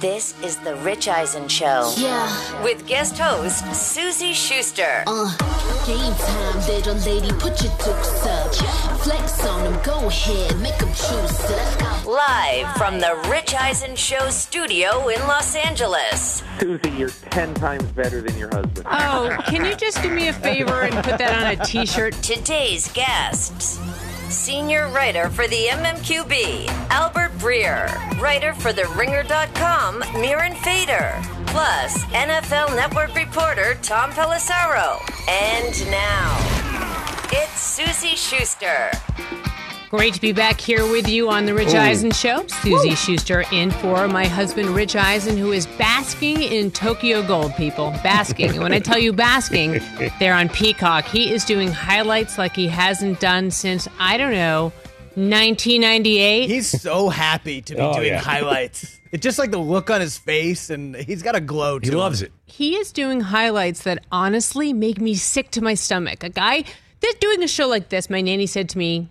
This is the Rich Eisen Show. Yeah. With guest host Suzy Shuster. Uh, game time, little lady, put your dukes up. Flex on them, go ahead, make them choose. Let's go. Live from the Rich Eisen Show studio in Los Angeles. Suzy, you're 10 times better than your husband. Oh, can you just do me a favor and put that on a t shirt? Today's guests. Senior writer for the MMQB, Albert Breer. Writer for the ringer.com, Mirin Fader. Plus, NFL Network reporter Tom Pelissero. And now, it's Suzy Shuster. Great to be back here with you on the Rich Eisen Show. Suzy Shuster in for my husband, Rich Eisen, who is basking in Tokyo Gold, people. Basking. and when I tell you basking, they're on Peacock. He is doing highlights like he hasn't done since, I don't know, 1998. He's so happy to be Oh, doing yeah. highlights. It's just like the look on his face, and he's got a glow. To He loves him. it. he is doing highlights that honestly make me sick to my stomach. A guy that's doing a show like this, my nanny said to me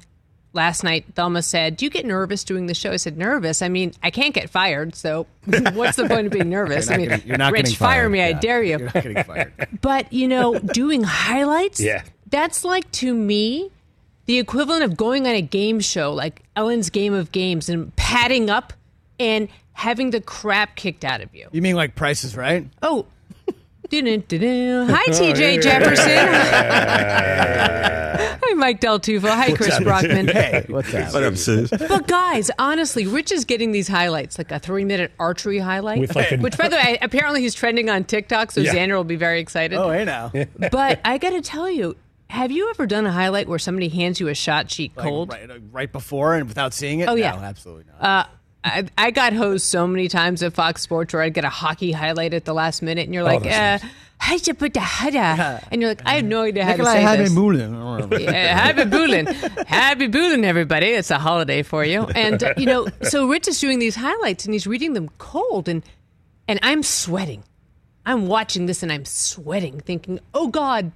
last night, Thelma said, Do you get nervous doing the show? I said, Nervous? I mean, I can't get fired, so what's the point of being nervous? I mean, getting- you're not Rich, getting fire fired. me, I dare you. You're not getting fired. But, you know, doing highlights, Yeah. that's like to me the equivalent of going on a game show like Ellen's Game of Games and padding up and having the crap kicked out of you. You mean like prices, right? Oh. Hi, TJ Jefferson. Hi, Mike Del Tufo. Hi, Chris Brockman. Hey, what's up? What up, sis? But guys, honestly, Rich is getting these highlights, like a three-minute archery highlight. With like a- which, by the way, apparently he's trending on TikTok, so Yeah. Xander will be very excited. Oh, hey now. But I got to tell you, have you ever done a highlight where somebody hands you a shot sheet Like, cold? right, uh, right before and without seeing it? Oh, yeah. No, absolutely not. Uh, I, I got hosed so many times at Fox Sports where I'd get a hockey highlight at the last minute, and you're like, uh, how'd you put the hada? And you're like, I have no idea how to Nikolai say Happy this. Yeah, happy Boolin. Happy Boolin, everybody. It's a holiday for you. And, uh, you know, so Rich is doing these highlights and he's reading them cold, and and I'm sweating. I'm watching this and I'm sweating, thinking, oh, God.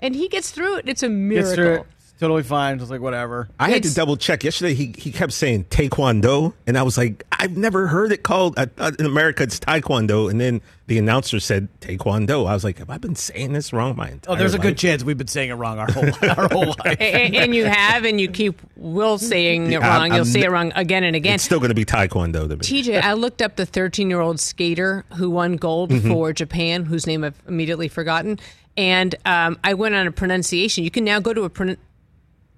And he gets through it. It's a miracle. It. It's totally fine. Just like whatever. I had to double check yesterday. He he kept saying taekwondo, and I was like, I've never heard it called. I thought in America it's taekwondo, and then the announcer said taekwondo. I was like, have I been saying this wrong my entire Oh, there's a good chance we've been saying it wrong our whole our whole life. and, and you have, and you keep will saying it wrong. I'm- You'll I'm say it wrong again and again. It's still going to be taekwondo to me. TJ, I looked up the 13 year old skater who won gold Mm-hmm. for Japan, whose name I've immediately forgotten. And um, I went on a pronunciation. You can now go to a pron-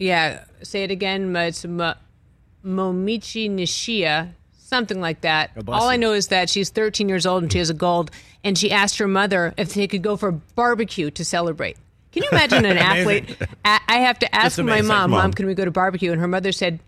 yeah, say it again. It's Momiji Nishiya, something like that. All I know is that she's 13 years old and she has a gold. And she asked her mother if they could go for a barbecue to celebrate. Can you imagine an athlete? I I have to ask my mom, Mom. Mom, can we go to barbecue? And her mother said,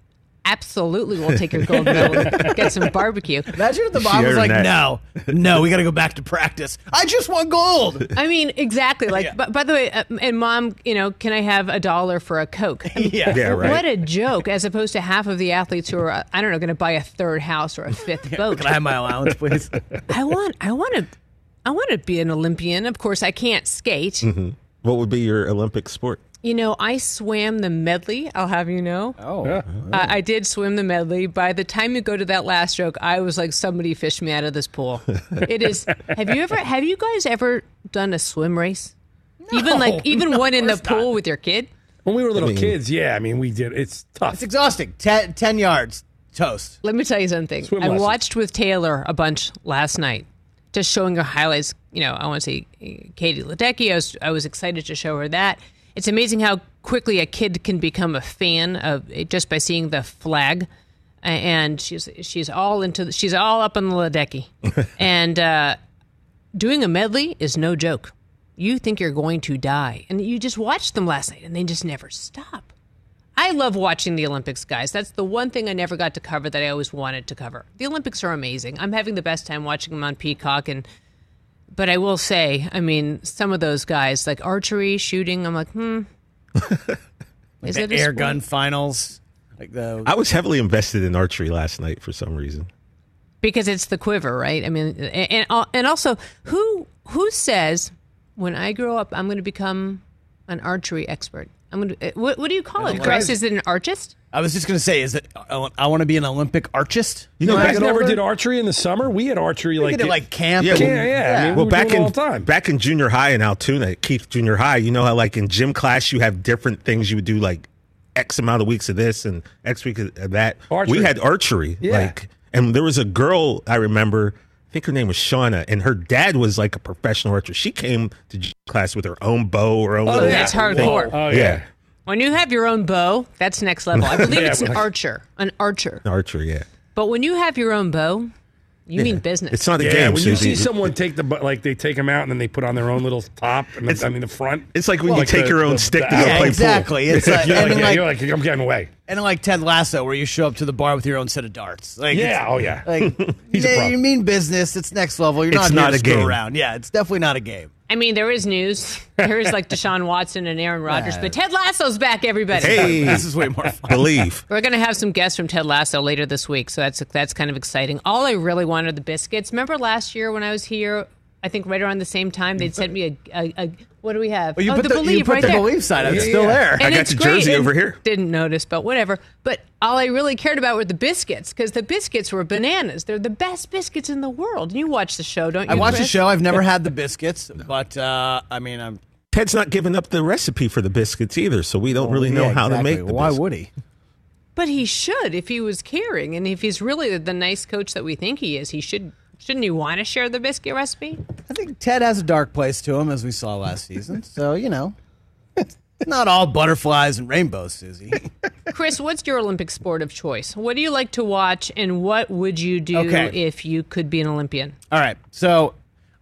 Absolutely, we'll take your gold medal and get some barbecue. Imagine if the mom She was like, that. "No, no, we got to go back to practice. I just want gold." I mean, exactly. Like, Yeah. but by the way, uh, and mom, you know, can I have a dollar for a Coke? I mean, yeah. Yeah, right. What a joke, as opposed to half of the athletes who are, uh, I don't know, going to buy a third house or a fifth boat. Can I have my allowance, please? I want, I want to, I want to be an Olympian. Of course, I can't skate. What would be your Olympic sport? You know, I swam the medley. I'll have you know. Oh, I I did swim the medley. By the time you go to that last stroke, I was like, somebody fished me out of this pool. it is. Have you ever? Have you guys ever done a swim race? No, even like even no, one in the course pool with your kid. When we were little mean- kids, yeah, I mean, we did. It's tough. it's exhausting. Ten, 10 yards, toast. Let me tell you something. Swim I lessons. watched with Taylor a bunch last night. just showing her highlights. You know, I want to say uh, Katie Ledecky. I was I was excited to show her that. It's amazing how quickly a kid can become a fan of it just by seeing the flag, and she's she's all into the, she's all up on the Ledecky, and uh, doing a medley is no joke. You think you're going to die, and you just watched them last night, and they just never stop. I love watching the Olympics, guys. That's the one thing I never got to cover that I always wanted to cover. The Olympics are amazing. I'm having the best time watching them on Peacock, and but I will say, I mean, some of those guys like archery, shooting. I'm like, hmm. Is the it air sport? gun finals? Like the I was heavily invested in archery last night for some reason. because it's the quiver, right? I mean, and and- and also, who who says when I grow up I'm going to become an archery expert? I'm going to. What, what do you call it, Chris? Is it an archist? I was just gonna say, is it? I, I want to be an Olympic archist. You know, when I guys never older? did archery in the summer. We had archery We like did it like camp. Yeah, and- yeah, yeah. I mean, well, we were back doing in it all the time. back in junior high in Altoona, Keith Junior High, you know how like in gym class you have different things you would do like X amount of weeks of this and X week of that. Archery. We had archery, Yeah. like, and there was a girl I remember. I think her name was Shauna, and her dad was like a professional archer. She came to gym class with her own bow, or her own. Oh, little That's thing. hardcore. Oh yeah. yeah. When you have your own bow, that's next level. I believe Yeah, it's an but- archer, an archer. archery. Yeah, But when you have your own bow, you mean business. it's not a Yeah, game. when you Suzy. see someone take the like they take them out and then they put on their own little top and It's- I mean the front. it's like when Well, you take the- your own the- stick the to go. Yeah, play pool. exactly. It's like, You're like, yeah, like, you're like I'm getting away. and like Ted Lasso, where you show up to the bar with your own set of darts. Like, Yeah, oh yeah. Like, He's a yeah, pro. you mean business? It's next level. You're It's not, here not to a screw game. around. Yeah, it's definitely not a game. I mean, there is news. There is like Deshaun Watson and Aaron Rodgers, but Ted Lasso's back, everybody. Hey, This is way more fun. believe. We're going to have some guests from Ted Lasso later this week, so that's that's kind of exciting. All I really wanted are the biscuits. Remember last year when I was here? I think right around the same time they'd sent me a, a, a what do we have? Well, you oh, put the, the, believe you put right the there. belief side. It's Yeah, still yeah. there. I got it's the great, jersey and over here. Didn't notice, but whatever. But all I really cared about were the biscuits because the biscuits were bananas. They're the best biscuits in the world. And you watch the show, don't you? I watched the show. I've never had the biscuits, but uh, I mean, I'm Ted's not giving up the recipe for the biscuits either, so we don't really know Yeah, how exactly. to make the Why biscuits. would he? But he should if he was caring, and if he's really the nice coach that we think he is. He should. Shouldn't you want to share the biscuit recipe? I think Ted has a dark place to him, as we saw last season. So you know, it's not all butterflies and rainbows, Suzy. Chris, what's your Olympic sport of choice? What do you like to watch, and what would you do Okay. if you could be an Olympian? All right. So,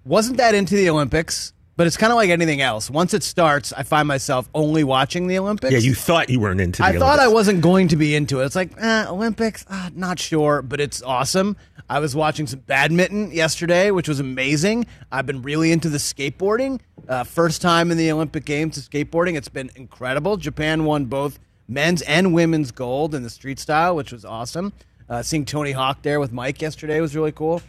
wasn't that into the Olympics? But it's kind of like anything else. Once it starts, I find myself only watching the Olympics. Yeah, you thought you weren't into the I thought I wasn't going to be into it. It's like eh, Olympics, ah, not sure, but it's awesome. I was watching some badminton yesterday, which was amazing. I've been really into the skateboarding. Uh, first time in the Olympic Games to skateboarding. It's been incredible. Japan won both men's and women's gold in the street style, which was awesome. Uh, seeing Tony Hawk there with Mike yesterday was really cool.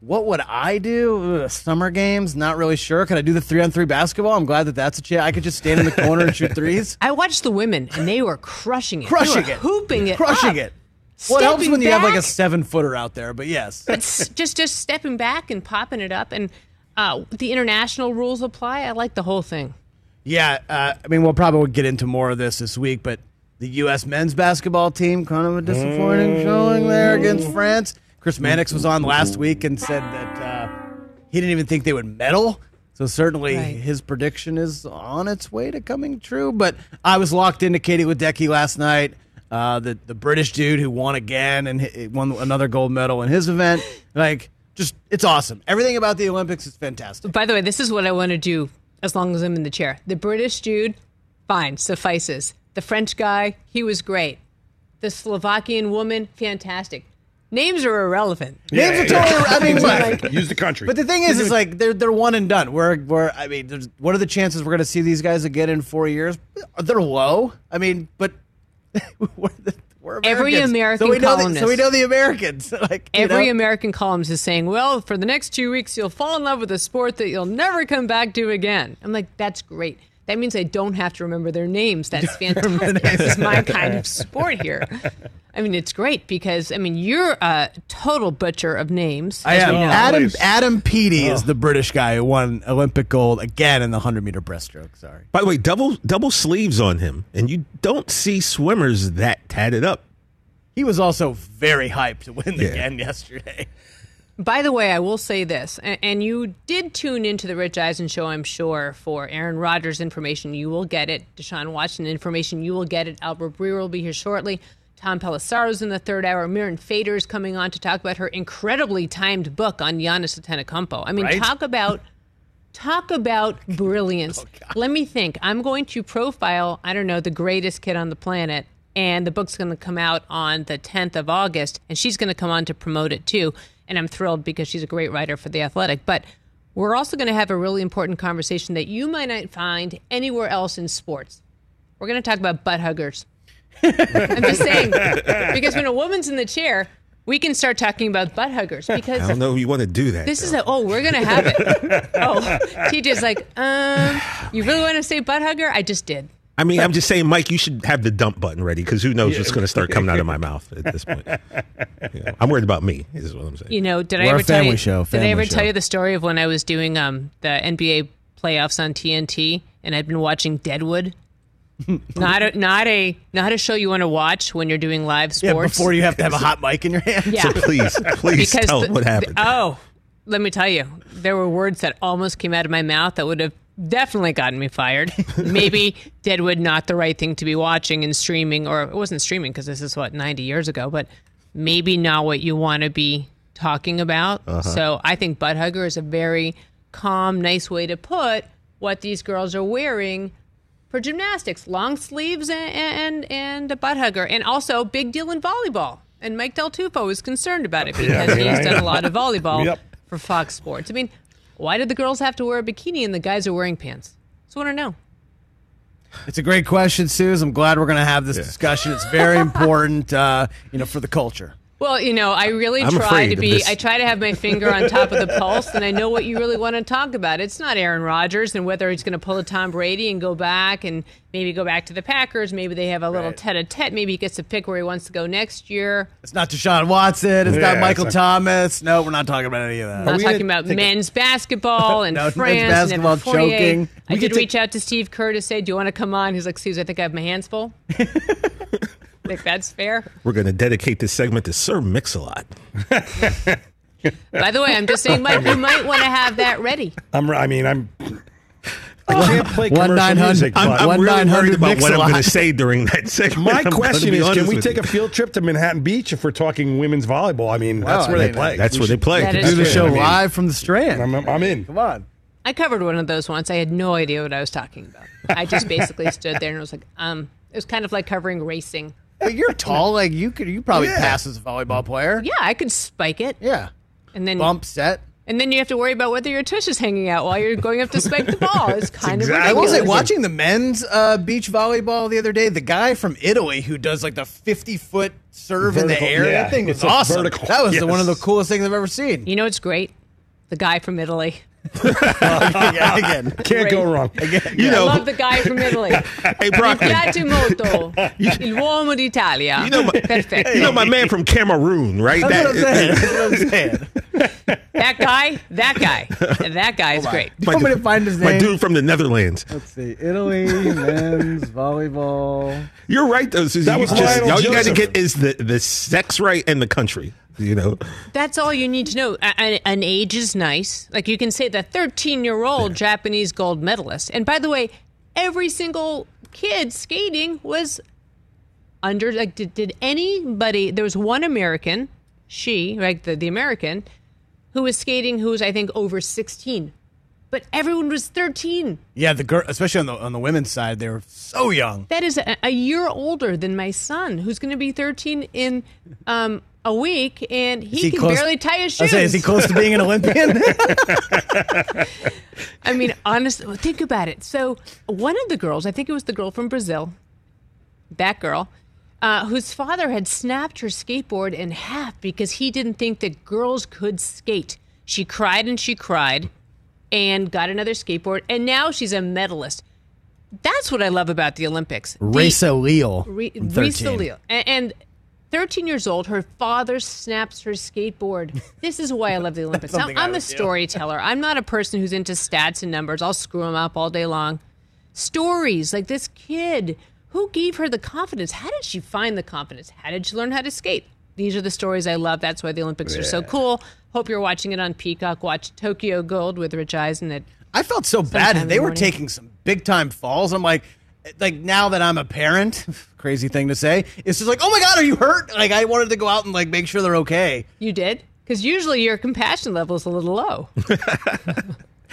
What would I do? Ugh, summer games? Not really sure. Could I do the three on three basketball? I'm glad that that's a chance. I could just stand in the corner and shoot threes. I watched the women, and they were crushing it, Crushing it. hooping it, Crushing up. it. Well, it helps when you have like a seven footer out there, but yes. but just just stepping back and popping it up, and uh, the international rules apply. I like the whole thing. Yeah, uh, I mean, we'll probably get into more of this this week, but the U.S. men's basketball team, kind of a disappointing showing there against France. Chris Mannix was on last week and said that uh, he didn't even think they would medal. So certainly Right. his prediction is on its way to coming true. But I was locked into Katie Ledecky last night, uh, the the British dude who won again and won another gold medal in his event. Like, just it's awesome. Everything about the Olympics is fantastic. By the way, this is what I want to do as long as I'm in the chair. The British dude, fine, suffices. The French guy, he was great. The Slovakian woman, fantastic. Names are irrelevant. Names are totally. I mean, Exactly. use the country. But the thing is, is like they're they're one and done. We're we're I mean, there's, what are the chances we're going to see these guys again in four years? They're low. I mean, but we're, the, we're Every American so we know the, columnist. so we know the Americans. like you Every know? American columnist is saying, well, for the next two weeks, you'll fall in love with a sport that you'll never come back to again. I'm like, that's great. That means I don't have to remember their names. That's fantastic. this is my kind of sport here. I mean, it's great because, I mean, you're a total butcher of names. I am. know. Adam please. Adam Peaty is oh. the British guy who won Olympic gold again in the hundred meter breaststroke. Sorry. By the way, double double sleeves on him, and you don't see swimmers that tatted up. He was also very hyped to win Yeah. again yesterday. By the way, I will say this, and you did tune into the Rich Eisen show, I'm sure, for Aaron Rodgers information. You will get it. Deshaun Watson information. You will get it. Albert Breer will be here shortly. Tom Pelissero's in the third hour. Mirin Fader is coming on to talk about her incredibly timed book on Giannis Antetokounmpo. I mean, Right? talk about talk about oh, brilliance. Let me think. I'm going to profile, I don't know, the greatest kid on the planet. And the book's going to come out on the 10th of August. And she's going to come on to promote it too. And I'm thrilled because she's a great writer for The Athletic. But we're also going to have a really important conversation that you might not find anywhere else in sports. We're going to talk about butt huggers. I'm just saying, because when a woman's in the chair, we can start talking about butt huggers because I don't know if you want to do that. this is though. a oh, we're gonna have it. oh, TJ's like, um, you really want to say butt hugger? I just did. I mean, I'm just saying, Mike, you should have the dump button ready because who knows what's going to start coming out of my mouth at this point. You know, I'm worried about me. Is what I'm saying. You know, did I We're a ever tell you? show, did I ever show. tell you the story of when I was doing um the NBA playoffs on TNT and I'd been watching Deadwood? not a not a not a show you want to watch when you're doing live sports. Yeah, sports. before you have to have a hot mic in your hand. yeah. So please, please because tell the- what happened. the- oh, let me tell you, there were words that almost came out of my mouth that would have definitely gotten me fired. Maybe Deadwood not the right thing to be watching and streaming, or it wasn't streaming because this is what ninety years ago, but maybe not what you want to be talking about. Uh-huh. So I think butt hugger is a very calm, nice way to put what these girls are wearing for gymnastics, long sleeves and and, and a butt hugger, and also big deal in volleyball. And Mike Del Tufo is concerned about it because I mean, he's I done a lot of volleyball Yep. for Fox Sports. I mean, why did the girls have to wear a bikini and the guys are wearing pants? Just want to know. It's a great question, Suze. I'm glad we're going to have this discussion. It's very important, uh, you know, for the culture. Well, you know, I really I'm try to be. I try to have my finger on top of the pulse, and I know what you really want to talk about. It's not Aaron Rodgers and whether he's going to pull a Tom Brady and go back and maybe go back to the Packers. Maybe they have a little Right. tete-a-tete. Maybe he gets to pick where he wants to go next year. It's not Deshaun Watson. It's not Michael it's not- Thomas. No, we're not talking about any of that. We're not we talking about take a- men's basketball and No, France and basketball Evan Fournier. choking. I We did take- reach out to Steve Kerr to say, "Do you want to come on?" He's like, "Suze, I think I have my hands full." think that's fair. We're going to dedicate this segment to Sir Mix-a-Lot. By the way, I'm just saying, Mike, you might want to have that ready. I'm. I mean, I'm. I can't play One commercial 900 music. I'm, but I'm One really worried 900 about what I'm going to say during that segment. my I'm question is, can we take you. a field trip to Manhattan Beach if we're talking women's volleyball? I mean, that's where I they play. That's We where they play. Do the show I mean- live from the Strand. I'm, I'm in. Come on. I covered one of those once. I had no idea what I was talking about. I just basically stood there and was like, um, it was kind of like covering racing. But you're tall. Like you could, you probably Yeah. pass as a volleyball player. Yeah, I could spike it, Yeah. and then Bump set. and then you have to worry about whether your tush is hanging out while you're going up to spike the ball. It's kind of exactly- I will say, watching the men's uh, beach volleyball the other day, the guy from Italy who does like the 50 foot serve in the Vertical, air, yeah. that thing was It's like awesome. vertical, That was the, one of the yes. coolest things I've ever seen. You know what's great? The guy from Italy. Yeah, again. Can't go wrong. Again, You I know, love the guy from Italy. hey, Broccoli, Piace molto. Il uomo d'Italia. you know, my, Perfetto. you know my man from Cameroon, right? That's what I'm saying. That- That's what I'm saying. That guy, that guy, that guy is oh great. Do you want me to find his name? my dude from the Netherlands. Let's see. Italy men's volleyball. You're right, though. Suzy. That was just, Lionel all you got to get is the, the sex right and the country. You know, That's all you need to know. A- a- An age is nice. Like you can say the 13 year old Japanese gold medalist. And by the way, every single kid skating was under, like, did, did anybody, there was one American, she, like the, the American, who was skating who was, I think, over 16. But everyone was 13. Yeah, the girl, especially on the on the women's side, they were so young. That is a, a year older than my son, who's going to be 13 in um, a week, and he, he can close- barely tie his shoes. saying, is he close to being an Olympian? I mean, honestly, think about it. So, one of the girls, I think it was the girl from Brazil, that girl, uh, whose father had snapped her skateboard in half because he didn't think that girls could skate. She cried and she cried and got another skateboard, and now she's a medalist. That's what I love about the Olympics. Rayssa Leal. Re- Leal. A- And 13 years old, her father snaps her skateboard. This is why I love the Olympics. Now, I'm a storyteller. I'm not a person who's into stats and numbers. I'll screw them up all day long. Stories like this kid. Who gave her the confidence? How did she find the confidence? How did she learn how to skate? These are the stories I love. That's why the Olympics are so cool. Hope you're watching it on Peacock. Watch Tokyo Gold with Rich Eisen at I felt so bad. They the were morning. taking some big time falls. I'm like, like now that I'm a parent, crazy thing to say. It's just like, oh my god, are you hurt? Like I wanted to go out and like make sure they're okay. You did? Because usually your compassion level is a little low.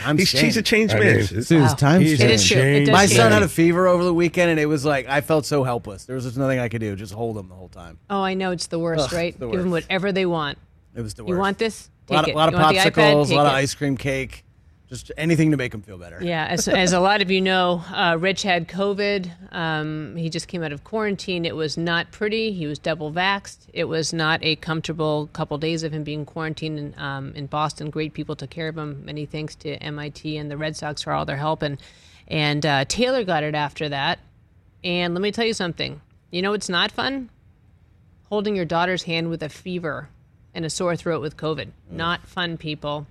I'm He's, he's a changed man. mean, Dude, it's time He's It a true. It change. does My change. son had a fever over the weekend, and it was like I felt so helpless. There was just nothing I could do. Just hold him the whole time. Oh, I know it's the worst, Ugh, right? the Give them whatever they want. It was the worst. You want this? a Take lot, it. of, lot of You want the iPad? popsicles, a lot of it. ice cream cake, just anything to make him feel better. Yeah, as, as a lot of you know, uh, Rich had COVID. Um, he just came out of quarantine. It was not pretty. He was double vaxxed. It was not a comfortable couple days of him being quarantined in, um, in Boston. Great people took care of him. Many thanks to MIT and the Red Sox for all their help. And and uh, Taylor got it after that. And let me tell you something. You know what's not fun? Holding your daughter's hand with a fever and a sore throat with COVID. Not fun, people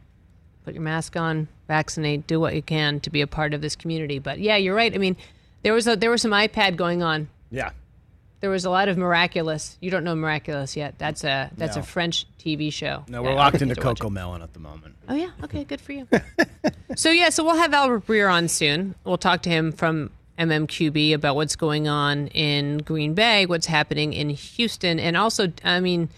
put your mask on, vaccinate, do what you can to be a part of this community. But yeah, you're right. I mean, there was a, there was some iPad going on. Yeah. There was a lot of miraculous. You don't know miraculous yet. That's a that's No. a French TV show. No, we're locked into to. Coco Melon at the moment. Oh yeah, okay, good for you. so yeah, so we'll have Albert Breer on soon. We'll talk to him from MMQB about what's going on in Green Bay, what's happening in Houston, and also, I mean,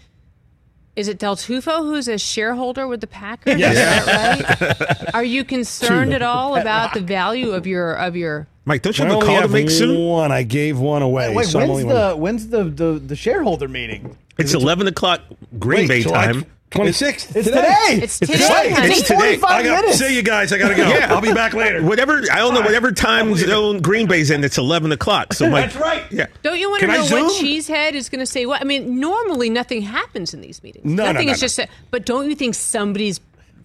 is it Del Tufo who's a shareholder with the Packers? Is that right? Are you concerned at all about the value of your of your? Mike, don't you I have a only call to have make soon? one. I gave one away. Wait, so I'm when's the one- when's the, the the shareholder meeting? It's 11 o'clock Green Wait, Bay July time. 26th. It's today. It's today, right. honey. It's It's today. I got, minutes. see you guys. I gotta go. Yeah. I'll be back later. Whatever, I don't know, whatever time zone Green Bay's in, it's 11 o'clock. So Mike, That's right. Yeah. Don't you want to Can I know what? Cheesehead is going to say? What I mean, normally nothing happens in these meetings. No, no, nothing no, is no. just. A, but don't you think somebody's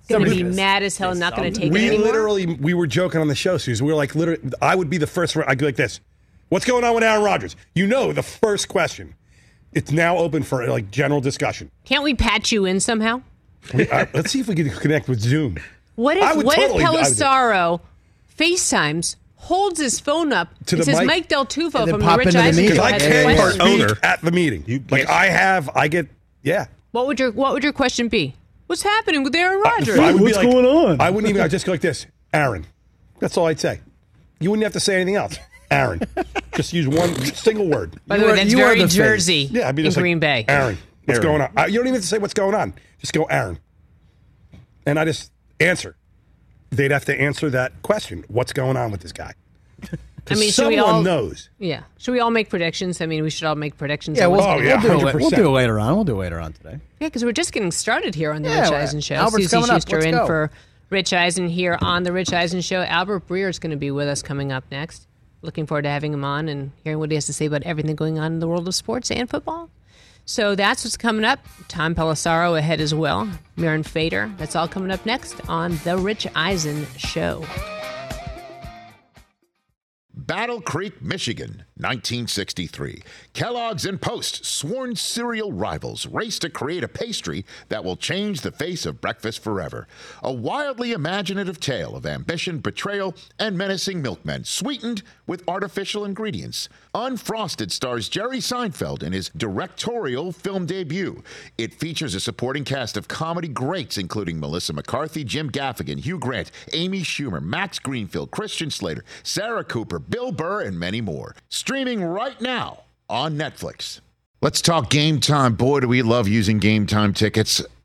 going to be Somebody- mad as hell and not going to take it we literally we were joking on the show, Susan. We were like, literally, I would be the first. I'd be like this. What's going on with Aaron Rodgers? You know, the first question. It's now open for like general discussion. Can't we patch you in somehow? We- uh, let's see if we can connect with Zoom. What if would what totally- if I would- Pelissero FaceTimes, holds his phone up, To and the says mic. Mike Del Tufo from the pop Rich into Eisen meeting. Show I has Yeah, can't yeah, question. part owner. at the meeting. You like can't- I have, I get yeah. What would your What would your question be? What's happening with Aaron Rodgers? I would What's like- going on? I wouldn't even. I'd just go like this, Aaron. That's all I'd say. You wouldn't have to say anything else, Aaron. just use one single word. By the You way, are- that's you are very the face. Jersey Yeah, I mean, in just like, Green Bay. Aaron, what's Aaron. going on? Uh, You don't even have to say what's going on. Just go, Aaron. And I just answer. They'd have to answer that question. What's going on with this guy? I mean, someone we all? knows. Yeah. Should we all make predictions? I mean, we should all make predictions. Yeah, we'll, Oh, gonna yeah. we'll, do it, we'll do it later on. We'll do it later on today. Yeah, because we're just getting started here on the Yeah, Rich we're- Eisen Show. Albert's Suzy coming up. Let's in go. for Rich Eisen here on the Rich Eisen Show. Albert Breer is going to be with us coming up next. Looking forward to having him on and hearing what he has to say about everything going on in the world of sports and football. So that's what's coming up. Tom Pelissero ahead as well. Mirin Fader. That's all coming up next on the Rich Eisen Show. Battle Creek, Michigan, 1963. Kellogg's and Post, sworn cereal rivals, race to create a pastry that will change the face of breakfast forever. A wildly imaginative tale of ambition, betrayal, and menacing milkmen, sweetened with artificial ingredients. Unfrosted stars Jerry Seinfeld in his directorial film debut. It features a supporting cast of comedy greats, including Melissa McCarthy, Jim Gaffigan, Hugh Grant, Amy Schumer, Max Greenfield, Christian Slater, Sarah Cooper, Bill Burr, and many more. Streaming right now on Netflix. Let's talk game time. Boy, do we love using game time tickets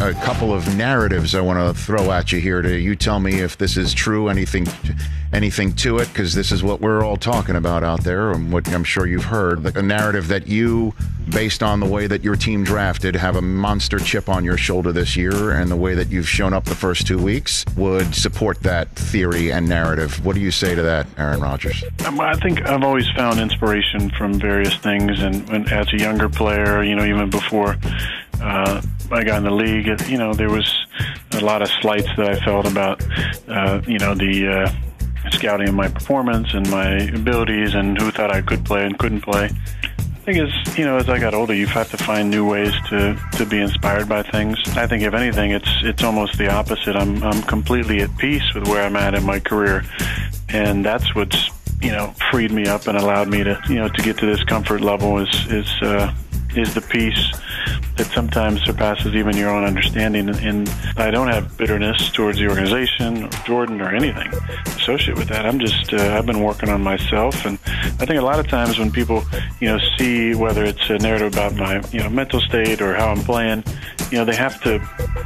A couple of narratives I want to throw at you here. To you tell me if this is true, anything, anything to it, because this is what we're all talking about out there, and what I'm sure you've heard. A narrative that you, based on the way that your team drafted, have a monster chip on your shoulder this year, and the way that you've shown up the first two weeks would support that theory and narrative. What do you say to that, Aaron Rodgers? Um, I think I've always found inspiration from various things, and, and as a younger player, you know, even before uh, I got in the league, you know, there was a lot of slights that I felt about, uh, you know, the uh, scouting of my performance and my abilities, and who thought I could play and couldn't play. I think as you know, as I got older, you have to find new ways to to be inspired by things. I think if anything, it's it's almost the opposite. I'm I'm completely at peace with where I'm at in my career, and that's what's you know freed me up and allowed me to you know to get to this comfort level is is uh, is the peace that sometimes surpasses even your own understanding. And I don't have bitterness towards the organization or Jordan or anything associated with that. I'm just uh, I've been working on myself, and I think a lot of times when people you know see whether it's a narrative about my you know mental state or how I'm playing, you know they have to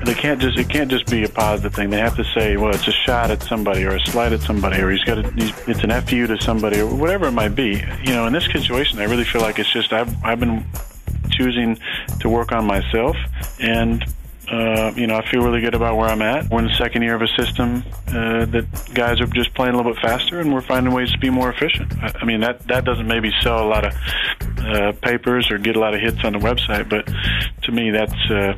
they can't just it can't just be a positive thing. They have to say, well, it's a shot at somebody or a slight at somebody or he's got a, he's, it's an fu to somebody or whatever it might be. You know, in this situation, I really feel like it's just I've I've been choosing to work on myself and uh, you know, I feel really good about where I'm at. We're in the second year of a system uh, that guys are just playing a little bit faster, and we're finding ways to be more efficient. I, I mean, that that doesn't maybe sell a lot of uh, papers or get a lot of hits on the website, but to me, that's uh,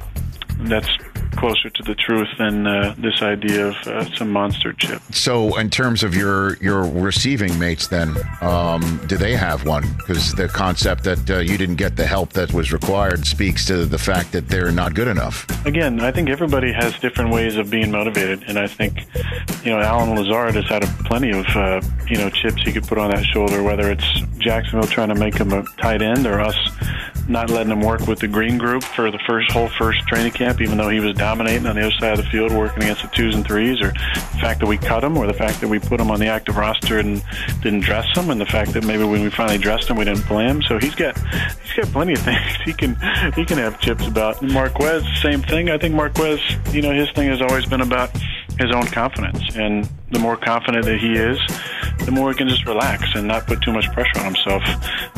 that's closer to the truth than uh, this idea of uh, some monster chip. So, in terms of your your receiving mates, then um, do they have one? Because the concept that uh, you didn't get the help that was required speaks to the fact that they're not good enough. Again, I think everybody has different ways of being motivated, and I think you know Allen Lazard has had a, plenty of uh, you know chips he could put on that shoulder, whether it's Jacksonville trying to make him a tight end or us not letting him work with the green group for the first whole first training camp, even though he was dominating on the other side of the field working against the twos and threes, or the fact that we cut him, or the fact that we put him on the active roster and didn't dress him, and the fact that maybe when we finally dressed him, we didn't play him. So he's got he's got plenty of things he can he can have chips about. Marquez, same thing. I think Marquez, you know, his thing has always been about his own confidence, and the more confident that he is, the more he can just relax and not put too much pressure on himself.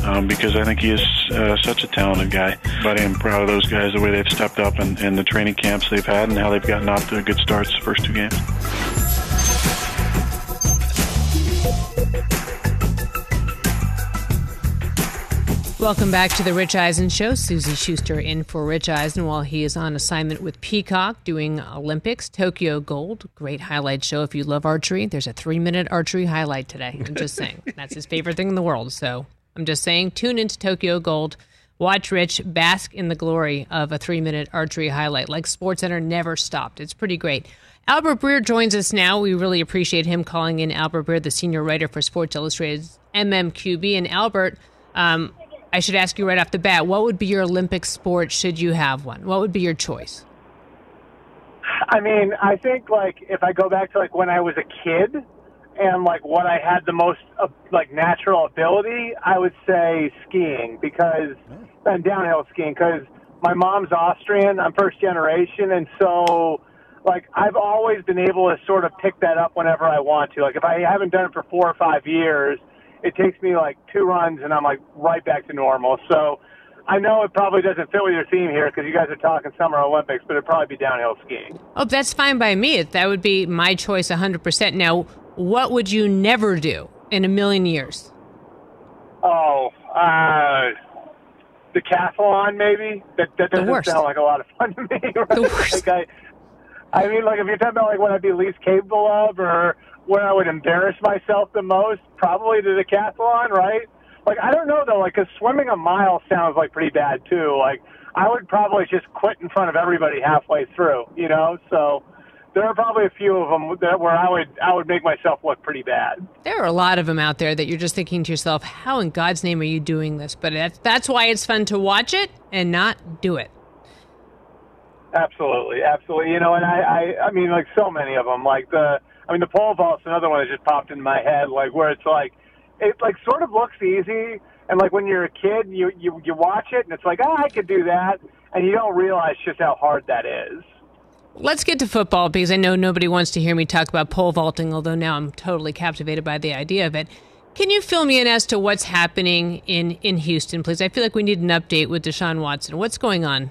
Um, because I think he is uh, such a talented guy. But I am proud of those guys the way they've stepped up and, and the training camps they've had and how they've gotten off to good starts the first two games. Welcome back to the Rich Eisen Show. Suzy Shuster in for Rich Eisen while he is on assignment with Peacock doing Olympics, Tokyo Gold. Great highlight show. If you love archery, there's a three minute archery highlight today. I'm just saying. That's his favorite thing in the world. So I'm just saying, tune into Tokyo Gold. Watch Rich bask in the glory of a three minute archery highlight like SportsCenter never stopped. It's pretty great. Albert Breer joins us now. We really appreciate him calling in Albert Breer, the senior writer for Sports Illustrated's MMQB. And Albert, um, I should ask you right off the bat, what would be your Olympic sport should you have one? What would be your choice? I mean, I think like if I go back to like when I was a kid and like what I had the most uh, like natural ability, I would say skiing because and downhill skiing because my mom's Austrian, I'm first generation, and so like I've always been able to sort of pick that up whenever I want to. Like if I haven't done it for four or five years it takes me like two runs and I'm like right back to normal. So I know it probably doesn't fit with your theme here because you guys are talking Summer Olympics, but it'd probably be downhill skiing. Oh, that's fine by me. That would be my choice 100%. Now, what would you never do in a million years? Oh, uh, decathlon maybe. That, that doesn't sound like a lot of fun to me. Right? The worst. Like I, I mean, like if you're talking about like what I'd be least capable of or where I would embarrass myself the most, probably the decathlon, right? Like I don't know though, like 'cause swimming a mile sounds like pretty bad too. Like I would probably just quit in front of everybody halfway through, you know. So there are probably a few of them that where I would I would make myself look pretty bad. There are a lot of them out there that you're just thinking to yourself, how in God's name are you doing this? But that's, that's why it's fun to watch it and not do it. Absolutely, absolutely. You know, and I, I, I mean, like so many of them. Like the, I mean, the pole vault's another one that just popped into my head. Like where it's like, it like sort of looks easy, and like when you're a kid, you you you watch it, and it's like, oh, I could do that, and you don't realize just how hard that is. Let's get to football because I know nobody wants to hear me talk about pole vaulting, although now I'm totally captivated by the idea of it. Can you fill me in as to what's happening in, in Houston, please? I feel like we need an update with Deshaun Watson. What's going on?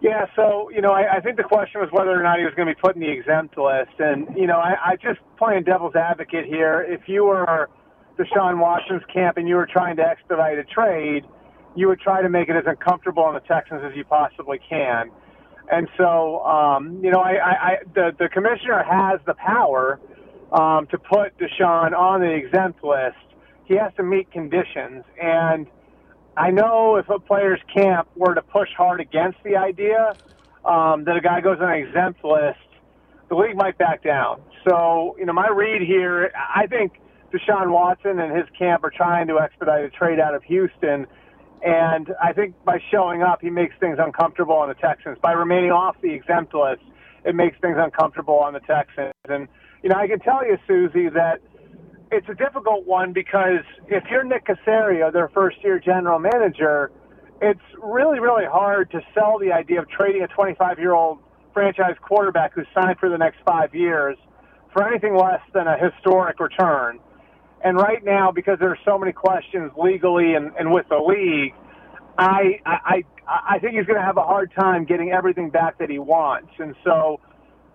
Yeah, so you know, I, I think the question was whether or not he was going to be put in the exempt list, and you know, I, I just playing devil's advocate here. If you were Deshaun Watson's camp and you were trying to expedite a trade, you would try to make it as uncomfortable on the Texans as you possibly can. And so, um, you know, I, I, I the the commissioner has the power um, to put Deshaun on the exempt list. He has to meet conditions, and I know if a player's camp were to push hard against the idea um, that a guy goes on an exempt list, the league might back down. So, you know, my read here, I think Deshaun Watson and his camp are trying to expedite a trade out of Houston. And I think by showing up, he makes things uncomfortable on the Texans. By remaining off the exempt list, it makes things uncomfortable on the Texans. And, you know, I can tell you, Suzy, that it's a difficult one because if you're Nick Caserio, their first year general manager, it's really, really hard to sell the idea of trading a 25 year old franchise quarterback who's signed for the next five years for anything less than a historic return. And right now, because there are so many questions legally and, and with the league, I, I, I think he's going to have a hard time getting everything back that he wants. And so,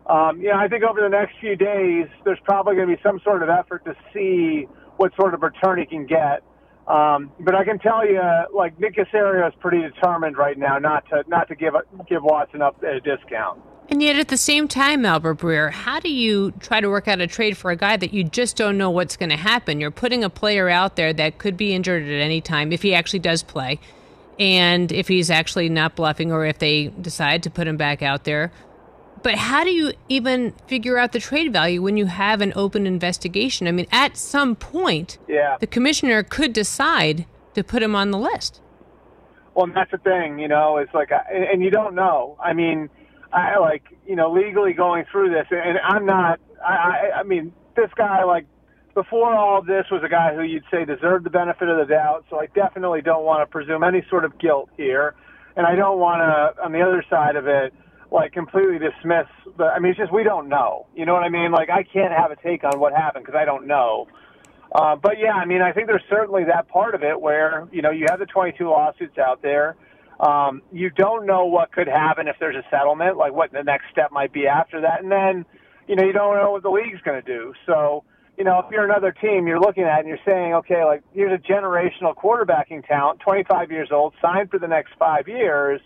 um, I think over the next few days, there's probably going to be some sort of effort to see what sort of return he can get. Um, but I can tell you, like Nick Caserio is pretty determined right now not to not to give give Watson up at a discount. And yet, at the same time, Albert Breer, how do you try to work out a trade for a guy that you just don't know what's going to happen? You're putting a player out there that could be injured at any time if he actually does play, and if he's actually not bluffing, or if they decide to put him back out there. But how do you even figure out the trade value when you have an open investigation? I mean, at some point, yeah. the commissioner could decide to put him on the list. Well, and that's the thing, you know, it's like, and you don't know. I mean, I like, you know, legally going through this, and I'm not, I, I, I mean, this guy, like, before all of this was a guy who you'd say deserved the benefit of the doubt, so I definitely don't want to presume any sort of guilt here. And I don't want to, on the other side of it, like completely dismiss the I mean it's just we don't know. You know what I mean? Like I can't have a take on what happened because I don't know. Uh, but yeah, I mean I think there's certainly that part of it where you know you have the 22 lawsuits out there. Um, you don't know what could happen if there's a settlement, like what the next step might be after that, and then you know you don't know what the league's going to do. So you know if you're another team, you're looking at and you're saying, okay, like here's a generational quarterbacking talent, 25 years old, signed for the next five years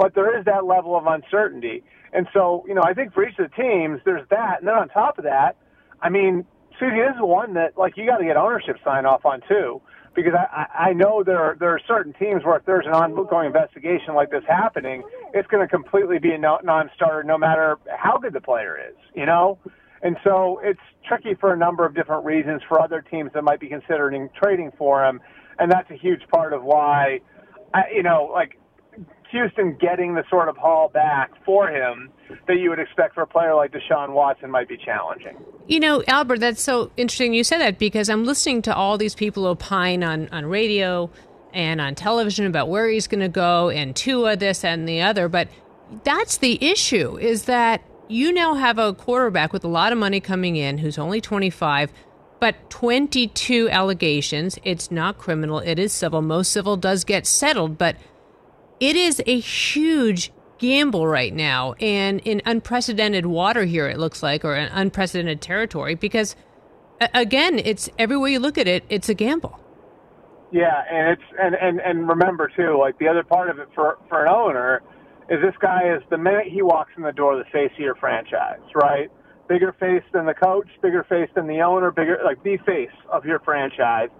but there is that level of uncertainty. And so, you know, I think for each of the teams, there's that. And then on top of that, I mean, Suzy, this is one that, like, you got to get ownership sign off on, too. Because I, I know there are, there are certain teams where if there's an ongoing investigation like this happening, it's going to completely be a non-starter no matter how good the player is, you know? And so it's tricky for a number of different reasons for other teams that might be considering trading for him. And that's a huge part of why, I, you know, like Houston getting the sort of haul back for him that you would expect for a player like Deshaun Watson might be challenging. You know, Albert, that's so interesting you said that because I'm listening to all these people opine on, on radio and on television about where he's going to go and Tua, this and the other. But that's the issue is that you now have a quarterback with a lot of money coming in who's only 25 but 22 allegations. It's not criminal, it is civil. Most civil does get settled, but it is a huge gamble right now and in unprecedented water here it looks like or an unprecedented territory because again it's everywhere you look at it it's a gamble. Yeah and it's and and, and remember too like the other part of it for for an owner is this guy is the minute he walks in the door the face of your franchise right? Bigger face than the coach bigger face than the owner bigger like the face of your franchise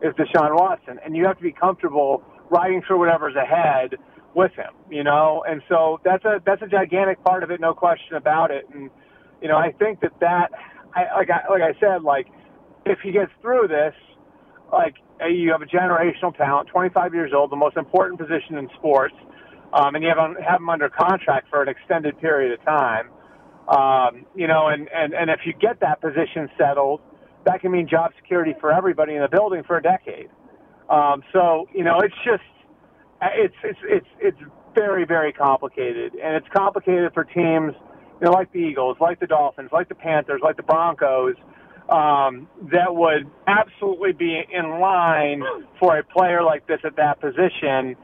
is deshaun watson. And you have to be comfortable riding through whatever's ahead with him, you know, and so that's a that's a gigantic part of it, no question about it. And you know, I think that that, I, like I like I said, like if he gets through this, like you have a generational talent, 25 years old, the most important position in sports, um, and you have have him under contract for an extended period of time. Um, you know, and, and, and if you get that position settled, that can mean job security for everybody in the building for a decade. Um, so, you know, it's just, it's, it's, it's, it's very, very complicated, and it's complicated for teams, you know, like the Eagles, like the Dolphins, like the Panthers, like the Broncos, um, that would absolutely be in line for a player like this at that position